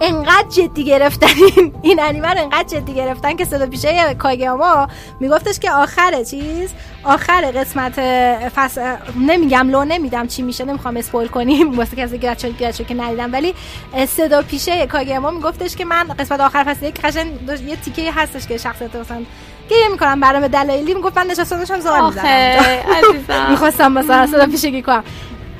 انقدر جدی گرفتن این, این انیمه رو انقدر جدی گرفتن که صدا پیشه کاگیاما میگفتش که آخر چیز؟ آخر قسمت فصل نمیگم لو نمیدم چی میشه نمی‌خوام spoil کنیم واسه کسی که بچه‌ها- بچه‌ها که ندیدم. ولی صدا پیشه کاگیاما میگفتش که من قسمت آخر فصل یک داشت- یه تیکه هستش که شخصیت مثلا گریه می‌کنم برام دلایلی می‌گفت من نشسته داشتم زار عزیزم. می‌خواستم مثلا صدا پیشگی کنم.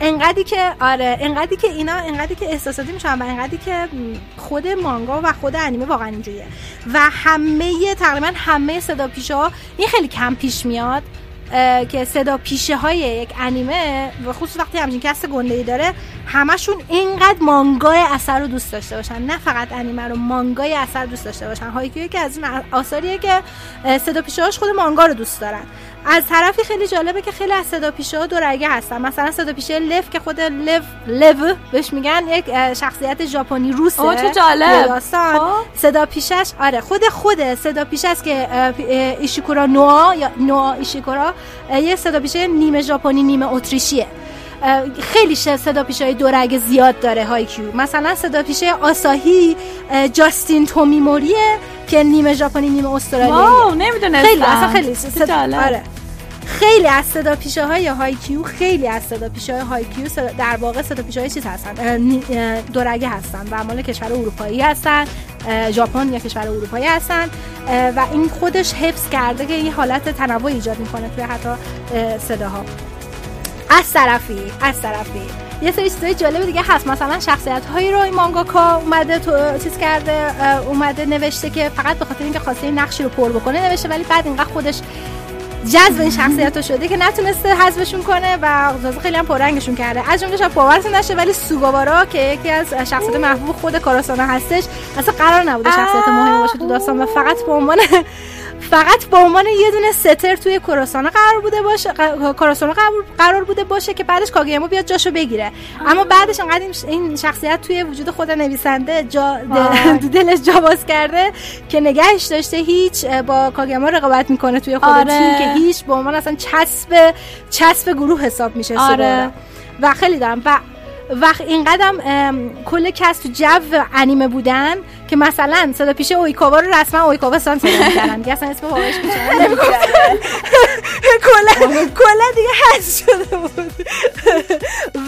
انقدری که آره انقدری که اینا انقدری که احساساتی میشن و انقدری که خود مانگا و خود انیمه واقعا اینجوریه. و همه تقریبا همه صدا پیشه ها این خیلی کم پیش میاد که صدا پیشه های یک انیمه و خصوص وقتی همچین کست گنده ای داره همشون اینقدر مانگای اثر رو دوست داشته باشن. نه فقط انیمه رو مانگای اثر دوست داشته باشن. هایکیو که از این آثاریه که صدا پیشه خود مانگا رو دوست دارن. از طرفی خیلی جالبه که خیلی از صدا پیشه ها دو رگه هستن. مثلا صدا پیشه لف که خود لف لو بهش میگن یک شخصیت ژاپنی روسه اوه، چه جالب. داستان خب. صدا پیشش آره خود خود صدا پیش است که ایشیکورا نوا یا نوا ایشیکورا یه صدا پیشه نیمه ژاپنی نیمه اتریشیه. خیلی صدا پیشه های دو رگ زیاد داره هایکیو. مثلا صدا پیشه آساهی اه، جاستین تومیموریه که نیمه ژاپنی نیمه استرالیاییه واو نمی‌دونستم. خیلی اصلا خیلی صدا. آره. خیلی از صدا پیشه های هایکیو خیلی از صدا پیشه های هایکیو صدا- در واقع صدا پیشه های چیز هستن؟ دورگه هستن و مال کشور اروپایی هستن ژاپن یا کشور اروپایی هستن. و این خودش حفظ کرده که یه حالت تنوع ایجاد می‌کنه توی حتی اه، صداها. از طرفی از طرفی. یه سری چیزای جالب دیگه هست. مثلا شخصیت هایی رو این مانگاکا اومده تو چیز کرده اومده نوشته که فقط به خاطر اینکه خواسته نقشی رو پر بکنه نوشته ولی بعد اینقدر خودش جذب این شخصیت شده که نتونسته حذفشون کنه و تازه خیلی هم پررنگشون کرده. از جمله شاید باورتون نشه ولی سوگاوارا که یکی از شخصیت محبوب خود کاراسانا هستش اصلا قرار نبوده شخصیت مهمی باشه تو داستان و فقط به عنوان فقط به عنوان یه دونه ستر توی کوراسانا قرار بوده باشه کوراسانا قرار- بوده باشه که بعدش کاگیاما بیاد جاشو بگیره. اما بعدش انقدر این شخصیت توی وجود خود نویسنده جا دلش جا باز کرده که نگهش داشته هیچ با کاگیاما رقابت می‌کنه توی خود آره. تیم که هیچ به عنوان اصلا چسب چسب گروه حساب میشه آره. و خیلی دارم. و وقت این قدم ام، کل کس تو جو انیمه بودن که مثلا صدا پیش اویکاوا رو رسما اویکاوا سان صدا می‌کردن. دیگه اصلا اسم نمی‌گفتن. کلا کلا دیگه حذف شده بود.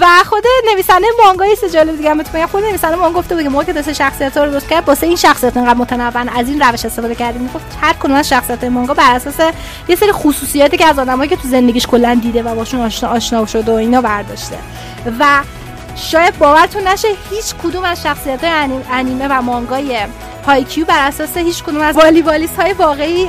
و خود نویسنده مانگا یه جالب دیگه هم بگم. خود نویسنده مانگا گفته بود که موقع که دست شخصیت رو درست کرد واسه این شخصیت انقدر متنوع از این روش استفاده کردیم. می‌گفت هر کدوم از شخصیت مانگا بر اساس یه سری خصوصیاتی که از آدمایی که تو زندگیش کلا دیده و باشون آشنا آشنا شده و اینا برداشته. و شاید باورتون نشه هیچ کدوم از شخصیت انیمه و مانگای هایکیو بر اساس هیچ کدوم از والیبالیست های واقعی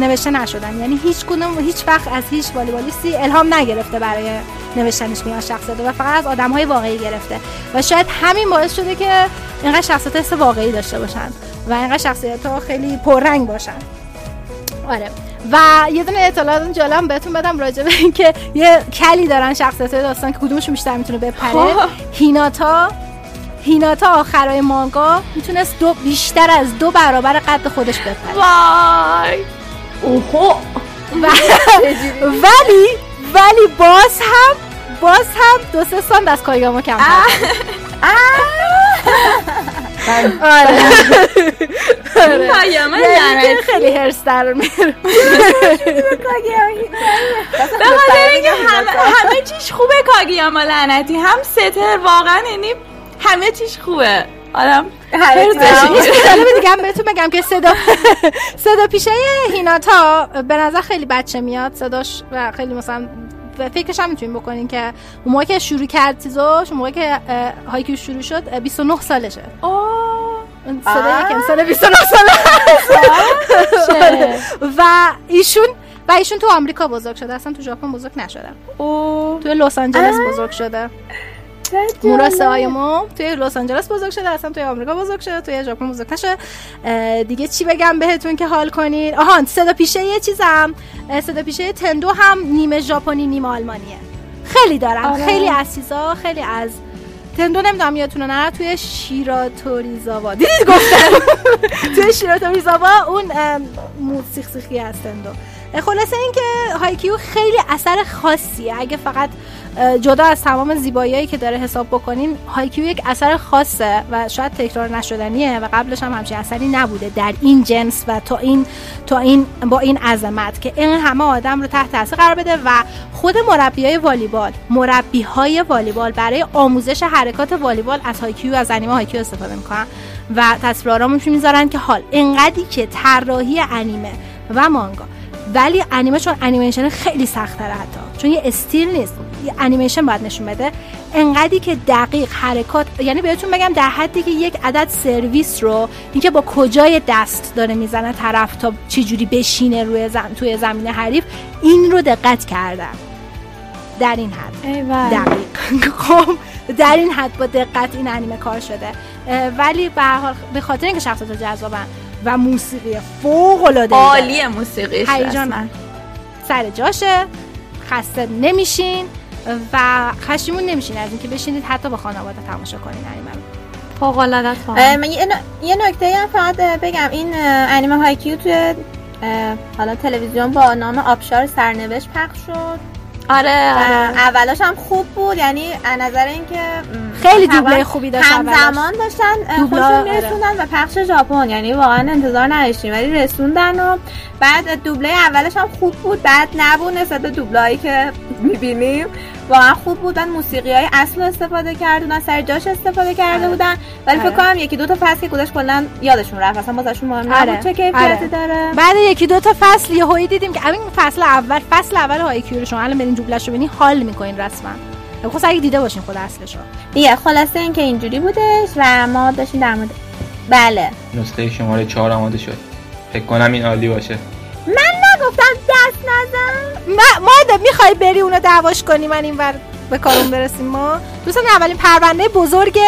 نوشته نشدن. یعنی هیچ کدوم هیچ وقت از هیچ والیبالیستی الهام نگرفته برای نوشتنش میان شخصیت و فقط از آدم های واقعی گرفته. و شاید همین باعث شده که اینقدر شخصیت واقعی داشته باشن و اینقدر شخصیت ها خیلی پررنگ باشن. آره. و یه دونه اطلاعات جالب بهتون بدم راجع به اینکه یه کلی دارن شخصیت داستان که کدومشون بیشتر می‌تونه بپره. خب. هیناتا. هیناتا آخرای مانگا می‌تونست دو بیشتر از دو برابر قد خودش بپره. وای. اوهو. ولی ولی باز هم باز هم دو سه سانت از کایگاما کم آره. این کایاما یعنی که لعنتی. خیلی هرس در میاره به خاطر اینکه همه همه چیش خوبه کاگیاما لعنتی. هم setter واقعا یعنی همه چیش خوبه. آدم دیگه هم بهتون بگم که صدا صدا پیشه هیناتا به نظر خیلی بچه میاد. صداش و خیلی مثلا فکرش هم می‌تونیم بکنین که اون موقع که شروع کرد چیزاش اون موقع که هایکیو شروع شد اه، 29 سالشه. اون صدا یکم سال 29 ساله. آره. و ایشون و ایشون تو آمریکا بزرگ شده اصلا تو ژاپن بزرگ نشده. تو لس آنجلس بزرگ شده. موراسه آیمو توی لس آنجلس بزرگ شده اصلا توی آمریکا بزرگ شده توی ژاپن بزرگ نشده دیگه چی بگم؟ بهتون که حال کنین. آهان صدا پیشه یه چیزم. صدا پیشه تندو هم نیمه ژاپنی نیمه آلمانیه. خیلی دارن آره. خیلی از چیزا خیلی از تندو نمی‌دونم یادتونه نه؟ توی شیراتوریزاوا. دیدید گفتم. توی شیراتوریزاوا اون موسیقی هست تندو. خلاصه اینکه هایکیو خیلی اثر خاصیه. اگه فقط جدا از تمام زیباییایی که داره حساب بکنین هایکیو یک اثر خاصه و شاید تکرار نشدنیه و قبلش هم همچین اثری نبوده در این جنس و تا این تا این با این عظمت که این همه آدم رو تحت تاثیر قرار بده و خود مربی های والیبال مربی های والیبال برای آموزش حرکات والیبال از هایکیو از انیمه هایکیو استفاده می‌کنن و تصویرارامون می‌ذارن که حال انقدری که طراحی انیمه و مانگا. ولی انیمه چون انیمیشن خیلی سخت‌تره حتی. چون یه استیل نیست. یه انیمیشن باید نشون بده. انقدری که دقیق حرکات یعنی بهتون بگم در حدی که یک عدد سرویس رو اینکه با کجای دست داره می‌زنه طرف تا چه جوری بشینه روی زم... توی زمین حریف این رو دقت کردن در این حد. دقیق. خب در این حد با دقت این انیمه کار شده. ولی به حال به خاطر اینکه شخصیت جذابن و موسیقی فوق العاده عالی موسیقیش هیجان. سر جاشه. خسته نمیشین. و خشیمون نمیشین از اینکه بشینید حتی با خانواده تماشا کنین انیمه رو. فوق العاده یه, نکته هم فقط بگم. این انیمه هایکیو توی حالا تلویزیون با نام آبشار سرنوشت پخش شد. آره و آره اولش هم خوب بود یعنی از نظر اینکه خیلی دوبله خوبی داشت. همزمان داشتن خودشون آره. میرسوندن به پخش ژاپن یعنی واقعا انتظار نداشتیم ولی رسوندن و بعد دوبله اولش هم خوب بود بعد نبود نسبت به دوبلهایی که می‌بینیم واقعا خوب بودن موسیقی های اصل رو استفاده کردن سر جاش استفاده کرده بودن. ولی فکر آره. کنم یکی دو تا فصل که گذاشت کلا یادشون رفت. اصلا واسهشون مهم آره. نبود چه کیفیتی آره. داره. بعد یکی دو تا فصل یهویی دیدیم که همین فصل اول فصل اول هایکیو رو شما الان برین دوبلش رو ببینین حال می‌کنین رسما. خب اگه دیده باشین خود اصلش رو. دیگه خلاصه اینکه اینجوری بودش و ما داشتیم در مورد بله. نسخه شماره چهار آماده شد. فکر کنم این عالی باشه. من نگفتم دست نزن. ما ما می‌خوای بری اونو دعواش کنی؟ من این بر به کارون برسیم ما. دوستان اولین پرونده بزرگ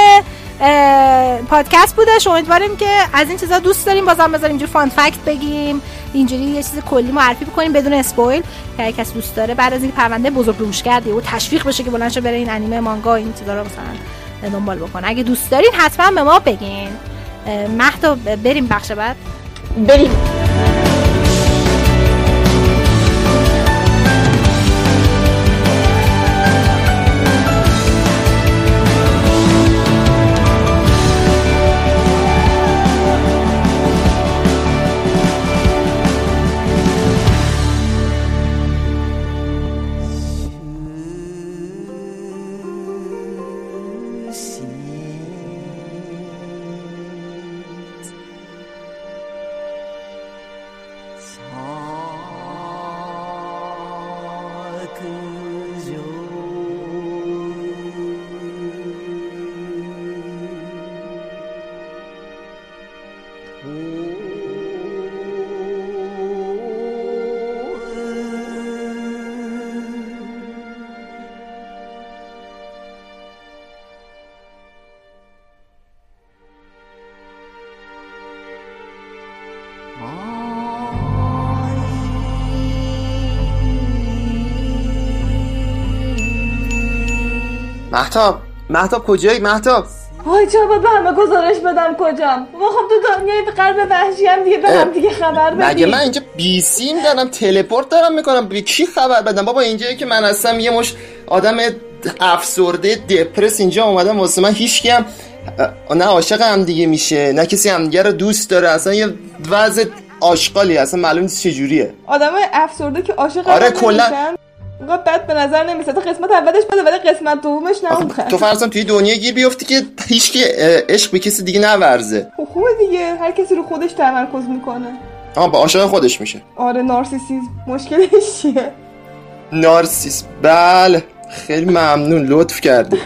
پادکست بودش امیدواریم که از این چیزا دوست داریم. بازم بذاریم اینجور fun fact بگیم. اینجوری یه چیز کلی معرفی بکنیم بدون اسپویل. که اگه کسی دوست داره بعد از این پرونده بزرگ روش کرده و تشویق بشه که بلند شه بره این انیمه مانگا این چیزا رو مثلا دنبال بکنه. اگه دوست دارین حتما به ما بگین. مهدا بریم بخش بعد. بریم. محتاب محتاب کجایی؟ محتاب وای چرا باید به همه گزارش بدم کجام؟ ما خب تو دنیای قلب وحشی هم دیگه به هم دیگه خبر بدیم. مگه من اینجا بیسیم دارم تلپورت دارم می‌کنم؟ به کی خبر بدم؟ بابا اینجایی که من هستم یه مش آدم افسرده دپرس اینجا اومدم واسه من هیچ هم نه عاشق هم دیگه میشه نه کسی هم دیگه رو دوست داره اصلا یه وضع آشغالی اصلا معلوم نیست چجوریه. آدم افسرده که عاشق آره، کلا- اینقدر بد به نظر نمیسه تا قسمت اولش بده ولی قسمت دومش نه تو فرضاً توی دنیا گیر بیفتی که هیچ کی عشق به کسی دیگه نورزه. خب خوبه دیگه. هر کسی رو خودش تمرکز می‌کنه. آها با عاشق خودش میشه. آره نارسیسیزم. مشکلش چیه؟ نارسیس بله. خیلی ممنون. لطف کردی.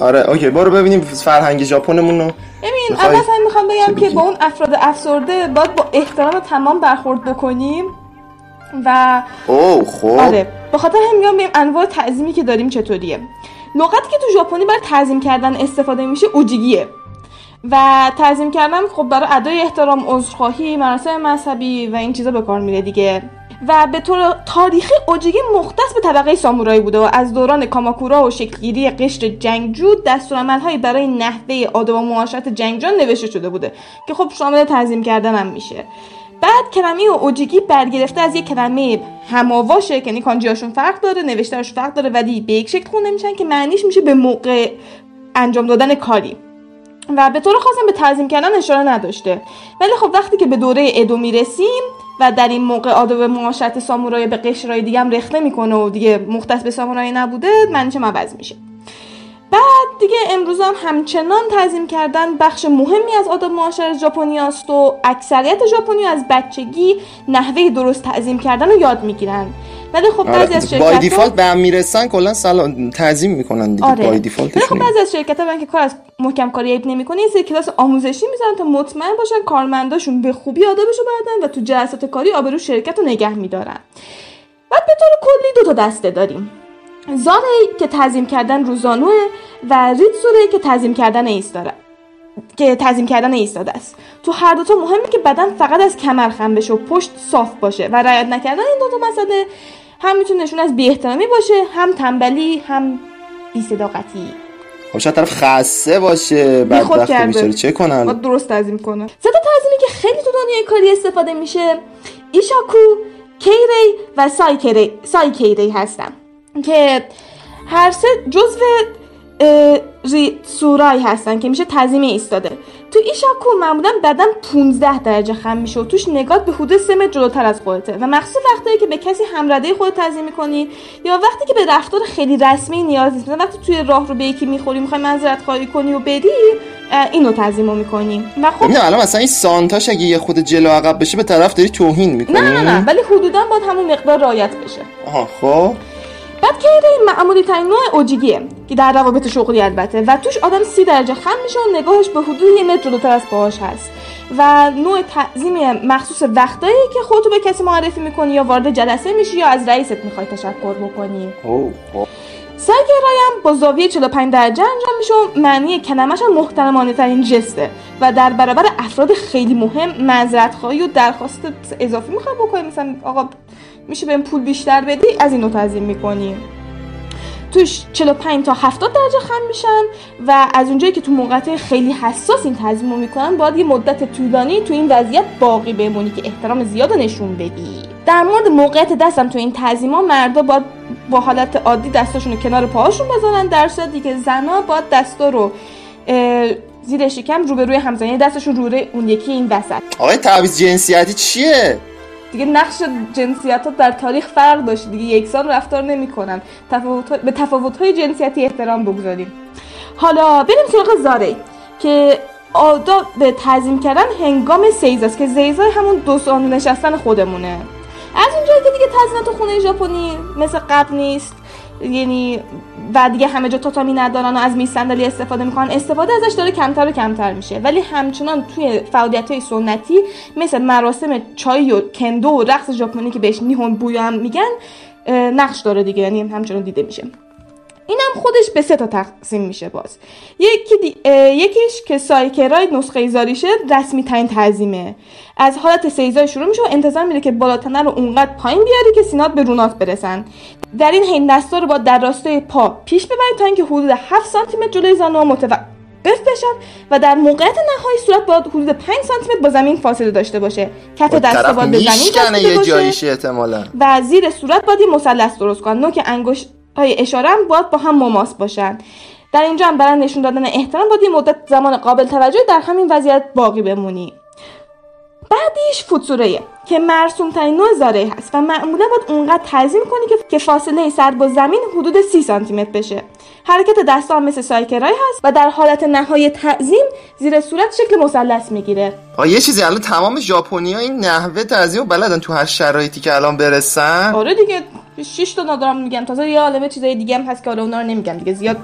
آره اوکی. برو ببینیم فرهنگ ژاپنمون رو. ببین اول می‌خوام بگم که؟ با اون افراد افسرده باید با احترام تمام برخورد بکنیم. و اوه خب. آره به خاطر همین میگم ببین انواع تعظیمی که داریم چطوریه؟ لغتی که تو ژاپنی برای تعظیم کردن استفاده میشه اوجیگیه. و تعظیم کردن خب برای ادای احترام عذرخواهی مراسم مذهبی و این چیزا به کار میره دیگه. و به طور تاریخی اوجیگی مختص به طبقه سامورایی بوده و از دوران کاماکورا و شکلگیری قشر جنگجو دستورالعملهایی برای نحوه آداب و معاشرت جنگجویان نوشته شده بوده که خب شامل تعظیم کردن هم میشه. بعد کلمه اوجیگی برگرفته از یک کلمه هماواشه که یعنی کانجیاشون فرق داره نوشتهش فرق داره ولی به یک شکل خونده میشن که معنیش میشه به موقع انجام دادن کاری. و به طور خاص هم به تعظیم کردن اشاره نداشته. ولی خب وقتی که به دوره ادو می‌رسیم و در این موقع آداب معاشرت سامورایی به قشرهای دیگه هم رخنه می‌کنه و دیگه مختص به سامورایی نبوده معنیش عوض میشه. بعد دیگه امروز هم همچنان تعظیم کردن بخش مهمی از آداب معاشرت ژاپنی است و اکثریت ژاپنی از بچگی نحوه درست تعظیم کردن رو یاد می‌گیرن. ولی خب بعضی از آره. بای شرکت دیفالت به هم می‌رسن کلا سلام تعظیم می‌کنن دیگه آره. بای ولی دیفالتشون خب بعضی از شرکت ها که کار از محکم کاری عیب نمی‌کنه یه سری کلاس آموزشی می‌ذارن تا مطمئن باشن کارمنداشون به خوبی آدابشو بردن و تو جلسات کاری آبرو شرکت رو نگه میدارن. بعد به طور کلی دو تا دسته داریم. زاره که تعظیم کردن روزانوه و ریتسوره که تعظیم کردن ایستاره که تعظیم کردن ایستاده است. تو هر دوتا مهمه که بدن فقط از کمر خم بشه و پشت صاف باشه و رعایت نکردن این دوتا مسئله هم می‌تونه نشون از بی‌احترامی باشه هم تنبلی هم بی‌صداقتی. خب شاید طرف خسته باشه بدبخت کرده. بیچاره چه کنن؟ باید درست تعظیم کنه. سه تا تعظیمی که خیلی تو دنیای کاری استفاده میشه. ایشاکو کیری و سایکیری سایکیری هستن. که هر سه جزو اه، ریتسورای هستن که میشه تعظیم ایستاده. تو ایشاکو معمولا بدن 15 درجه خم میشه و توش نگات به حدود 3 متر جلوتر از خودته. و مخصوص وقتایی که به کسی همرده خود تعظیم می‌کنی یا وقتی که به رفتار خیلی رسمی نیاز نیست وقتی توی راه رو به یکی می‌خوری می‌خوای معذرت خواهی کنی و اه، اینو رو می‌کنی. و خب ببین الان مثلا این سانتاش اگه یه خود جلو عقب بشه به طرف داری توهین می‌کنی؟ نه نه نه ولی حدودا باید همون مقدار رعایت بشه. آها خب. بعد کیره معمولی ترین نوع اوجیگیه که در روابط شغلی البته و توش آدم سی درجه خم میشه و نگاهش به حدود یه متر جلوتر از پاهاش هست. و نوع تعظیم مخصوص وقتایی که خودتو به کسی معرفی می‌کنی یا وارد جلسه میشی یا از رئیست می‌خوای تشکر بکنی. سرگرایی هم با زاویه 45 درجه انجام میشه و معنی کلمش هم محترمانه ترین جسته و در برابر افراد خیلی مهم معذرت خواهی و درخواست اضافی می‌خوای بکنی. مثلا آقا میشه بهم پول بیشتر بدی؟ از اینو تعظیم می‌کنی. توش 45 تا 70 درجه خم میشن و از اونجایی که تو موقعیت خیلی حساس این رو می‌کنن باید یه مدت طولانی تو این وضعیت باقی بمونی که احترام زیاد نشون بدی. در مورد موقعیت دستم تو این تعظیم ها مردا باید با حالت عادی دستاشون کنار پاهاشون بذارن در صورتی که زنا باید دستا رو زیر شکم روبروی همزنی دستشون روبروی اون یکی این وسط. آقای تعویض جنسیتی چیه؟ دیگه نقش جنسیت ها در تاریخ فرق داشته دیگه. یکسان رفتار نمی‌کنن. تفاوت به تفاوت های جنسیتی احترام بگذاریم. حالا بریم سراغ زاره که آداب به تعظیم کردن هنگام سیزاست که سیزا همون دو سانو نشستن خودمونه. از اونجایی که دیگه تعظیم تو خونه ژاپنی مثل قبل نیست یعنی و دیگه همه جا تاتامی ندارن و از میز صندلی استفاده می‌کنن استفاده ازش داره کمتر و کمتر میشه. ولی همچنان توی فعالیت های سنتی مثل مراسم چای و کندو و رقص ژاپنی که بهش نیهون بویا میگن نقش داره دیگه یعنی همچنان دیده میشه. اینم خودش به سه تا تقسیم میشه باز. یکی دی... یکیش که سایکرای نسخه زاریشه رسمی ترین تعظیمه. از حالت سیزای شروع میشه و انتظار میره که بالاتنه رو اونقدر پایین بیاری که سینات به رونات برسن. در این حین دستا رو با در راستای پا پیش ببرید تا اینکه حدود 7 سانتی متر جلوی زانو متوقف بشن و در موقعیت نهایی صورت باید حدود 5 سانتی متر با زمین فاصله داشته باشه. کف دستا طرف باید به زمین یه باشه احتمالا. و زیر صورت باید مثلث درست کنن نوک انگشت های اشاره هم باید با هم مماس باشن در اینجا هم برای نشون دادن احترام باید مدت زمان قابل توجه در همین وضعیت باقی بمونی. بعدیش فوتسوره که مرسوم ترین نوع زاره هست و معمولا باید اونقدر تعظیم کنی که فاصله سر با زمین حدود 30 سانتی متر بشه. حرکت دستا مثل سایکرای هست و در حالت نهایی تعظیم زیر صورت شکل مثلث می‌گیره. آه یه چیزی الان تمام ژاپنی این نحوه تعظیم بلدن تو هر شرایطی که الان برسن. آره دیگه 6 تا ندارم میگم تازه یه عالمه چیزای دیگه هم هست که حالا اونا رو نمیگم دیگه زیاد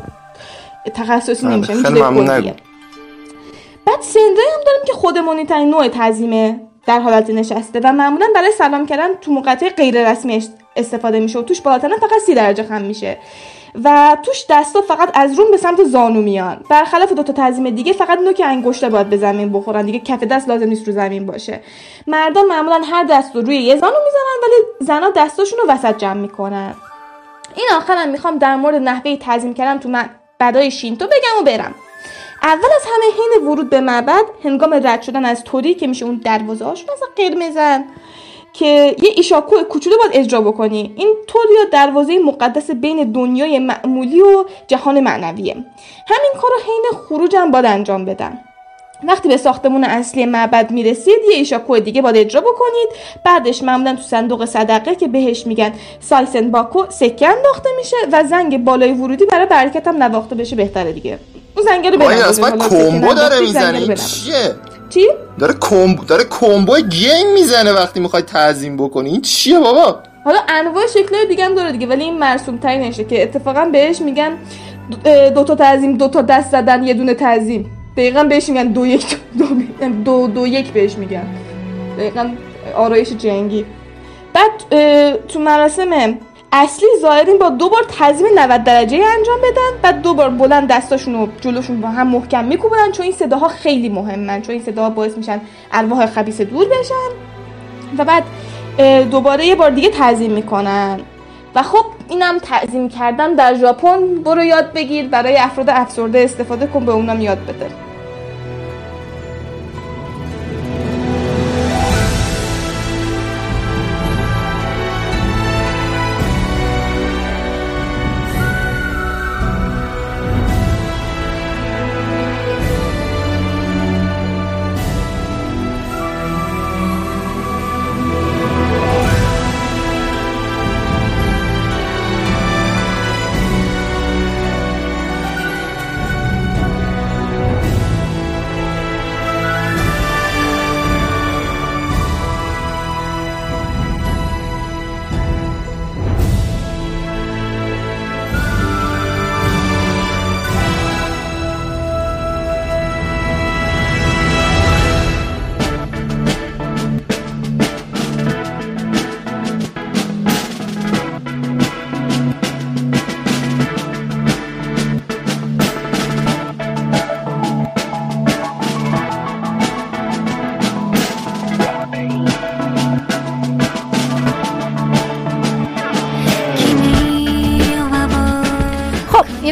تخصصی بله، نمیشه خیلی ممنون. بعد سندای هم داریم که خودمونی ترین نوع تعظیمه در حالت نشسته و معمولا برای سلام کردن تو موقعیت غیر رسمی استفاده میشه و توش بالاتنه فقط سی درجه خم میشه. و توش دستا فقط از روم به سمت زانو میان. برخلاف دو تا دیگه فقط نوک انگشته باید به زمین بخورن. دیگه کف دست لازم نیست رو زمین باشه. مردان معمولا هر دست رو روی یه زانو می‌زنن ولی زنا دستاشون رو وسط جمع می‌کنن. این آخرم می‌خوام در مورد نحوه تعظیم کردن تو معبدای شینتو بگم و برم. اول از همه حین ورود به معبد هنگام رد شدن از توری که میشه اون دروازه هاشون مثلا قرمزن که یه ایشاکو کوچولو باید اجرا بکنی. این طور یا دروازه مقدس بین دنیای معمولی و جهان معنویه. همین کار رو حین خروج هم باید انجام بدن. وقتی به ساختمون اصلی معبد می‌رسید یه ایشاکو دیگه باید اجرا بکنید. بعدش معمولا تو صندوق صدقه که بهش میگن سایسن باکو سکه انداخته میشه و زنگ بالای ورودی برای برکت هم نواخته بشه بهتره دیگه. اون زنگ رو بنوازید. اصلا کمبو داره می‌زنه. چیه چی؟ داره کمبو داره کمبو گیم می‌زنه وقتی می‌خوای تعظیم بکنی این چیه بابا حالا انواع شکلهای دیگه هم داره دیگه ولی این مرسوم ترینشه که اتفاقا بهش میگن دو- دو تا تعظیم دو تا دست زدن یه دونه تعظیم دقیقا بهش میگن دو یک دو, دو, دو یک بهش میگن دقیقا آرایش جنگی بعد تو مراسم اصلی زائرین با دو بار تعظیم 90 درجه انجام بدن بعد دو بار بلند دستاشون رو جلوشون با هم محکم میکوبن چون این صداها خیلی مهمن چون این صداها باعث میشن ارواح خبیث دور بشن و بعد دوباره یه بار دیگه تعظیم می‌کنن. و خب اینم تعظیم کردن در ژاپن برو یاد بگیر برای افراد افسرده استفاده کن به اونم یاد بده.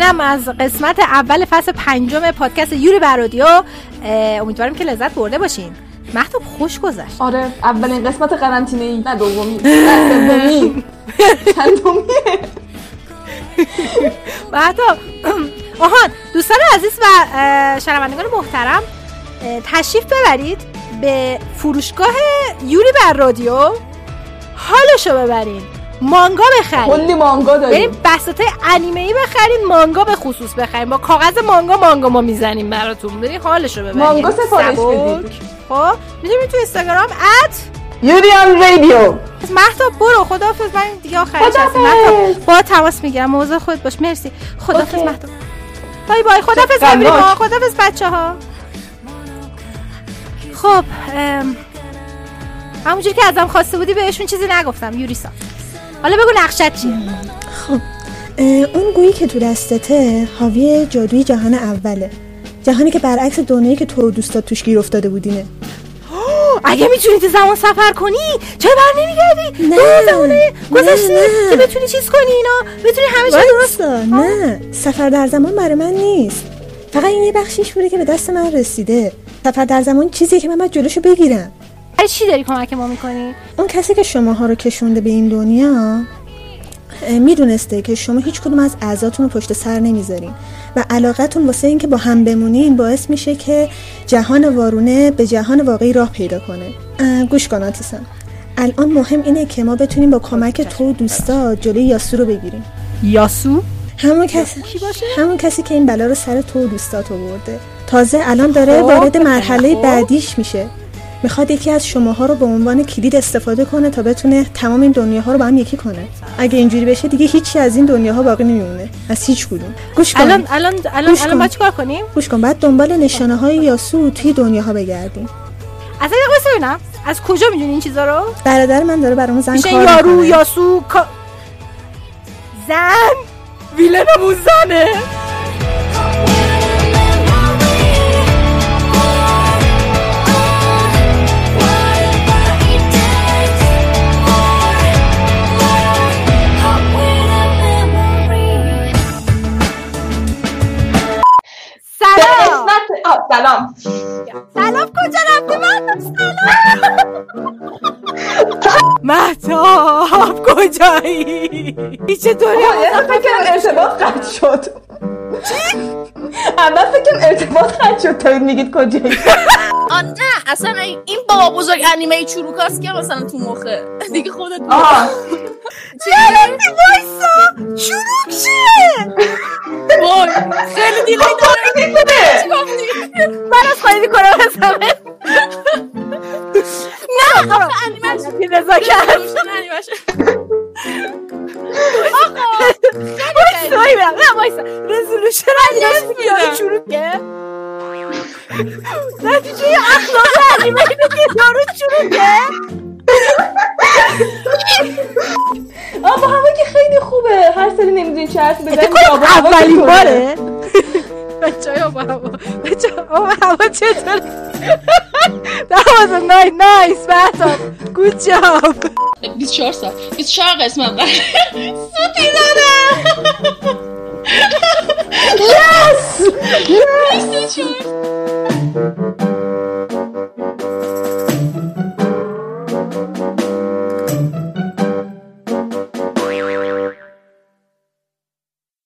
اینم از قسمت اول فصل پنجم پادکست یوری برادیو امیدوارم که لذت برده باشین. محتوب خوش گذشت. آره اولین قسمت قرنطینه ای نه دومی. نه سومی. چندمیه محتوب آهان دوستان عزیز و شنوندگان محترم تشریف ببرید به فروشگاه یوری بر رادیو. حالشو ببرین. مانگا بخرید. کلی مانگا داریم. بریم بساط انیمه ای بخرین مانگا به خصوص بخرین با کاغذ مانگا مانگا ما می‌زنیم براتون. برین حالشو ببرین مانگا سفارش. بدید. خب می‌تونید تو اینستاگرام؟ ات یوریان رادیو مهتاب برو. خداحافظ. من دیگه آخرش. هستم. با تماس می‌گیرم. موضوع خود باش. مرسی. خداحافظ اوکی. مهتاب. بای بای. خداحافظ ببینیم غمناک. خداحافظ بچه ها خب همونجوری که ازم خواسته بودی بهشون چیزی نگفتم. یوریسا. حالا بگو نقشت چیه؟ اون گویی که تو دستته حاوی جادوی جهان اوله. جهانی که برعکس دنیایی که تو و دوستات توش گیر افتاده بودینه. اگه می‌تونی تو زمان سفر کنی چرا بر نمیگردی؟ نه. زمانه گذشته نه. که بتونی چیز کنی اینا؟ بتونی همه چی درست نه. سفر در زمان برای من نیست. فقط این یه بخشیش بوده که به دست من رسیده. سفر در زمان چیزیه که من باید جلوشو بگیرم. برای چی داری کمک ما می‌کنی؟ اون کسی که شماها رو کشونده به این دنیا می‌دونسته که شما هیچ کدوم از اعضاتون رو پشت سر نمی‌ذارین و علاقتون واسه اینکه با هم بمونین باعث میشه که جهان وارونه به جهان واقعی راه پیدا کنه. گوش کن آتیسم الان مهم اینه که ما بتونیم با کمک تو و دوستا جلوی یاسو رو بگیریم. یاسو؟ همون کسی همون کسی که این بلا رو سر تو و دوستات آورده تازه الان داره خب، وارد خب. مرحله بعدیش میشه. می‌خواد یکی از شماها رو به عنوان کلید استفاده کنه تا بتونه تمام این دنیاها رو با هم یکی کنه. اگه اینجوری بشه دیگه هیچی از این دنیاها باقی نمیمونه. از هیچ کدوم. گوش کن. الان الان الان گوش الان چیکار کنیم؟ گوش کن. بعد دنبال نشانه های یاسو توی دنیاها بگردیم. قصه ببینم. از کجا می‌دونی این چیزا رو؟ برادر من داره برامون زن کار یارو می‌کنه. یاسو زن ویلنمون زنه. آه، سلام. سلام کجا رفتی؟ من سلام. مهتاب کجایی؟ چطوری؟ اول فکرم ارتباط قطع شد؟ اول فکرم ارتباط قطع شد. تا میگید کجایی؟ آه نه اصلا این بابا بزرگ انیمه چروکاست که مثلا تو مخه. دیگه خودت آه. چی؟ وایسا. چروک چیه؟ وای خیلی دیلی داره. چی گفتی؟ من از خواهی کنم مثلا نه آخه انیمه بی نزاکت انیمش وایسا ببینم نه وایسا رزولوشن انیمه یارو چروکه نتیجه اخلاق انیمه اینه با هوا که خیلی خوبه هر سری نمی‌دونی چه حرفی بزنی آب هوا اولین؟ باره بچه های آب هوا بچه آب هوا چطور That was a nice, nice battle. Good job. 24 سال 24 قسمت قرار سوتی دادم Yes! Yes!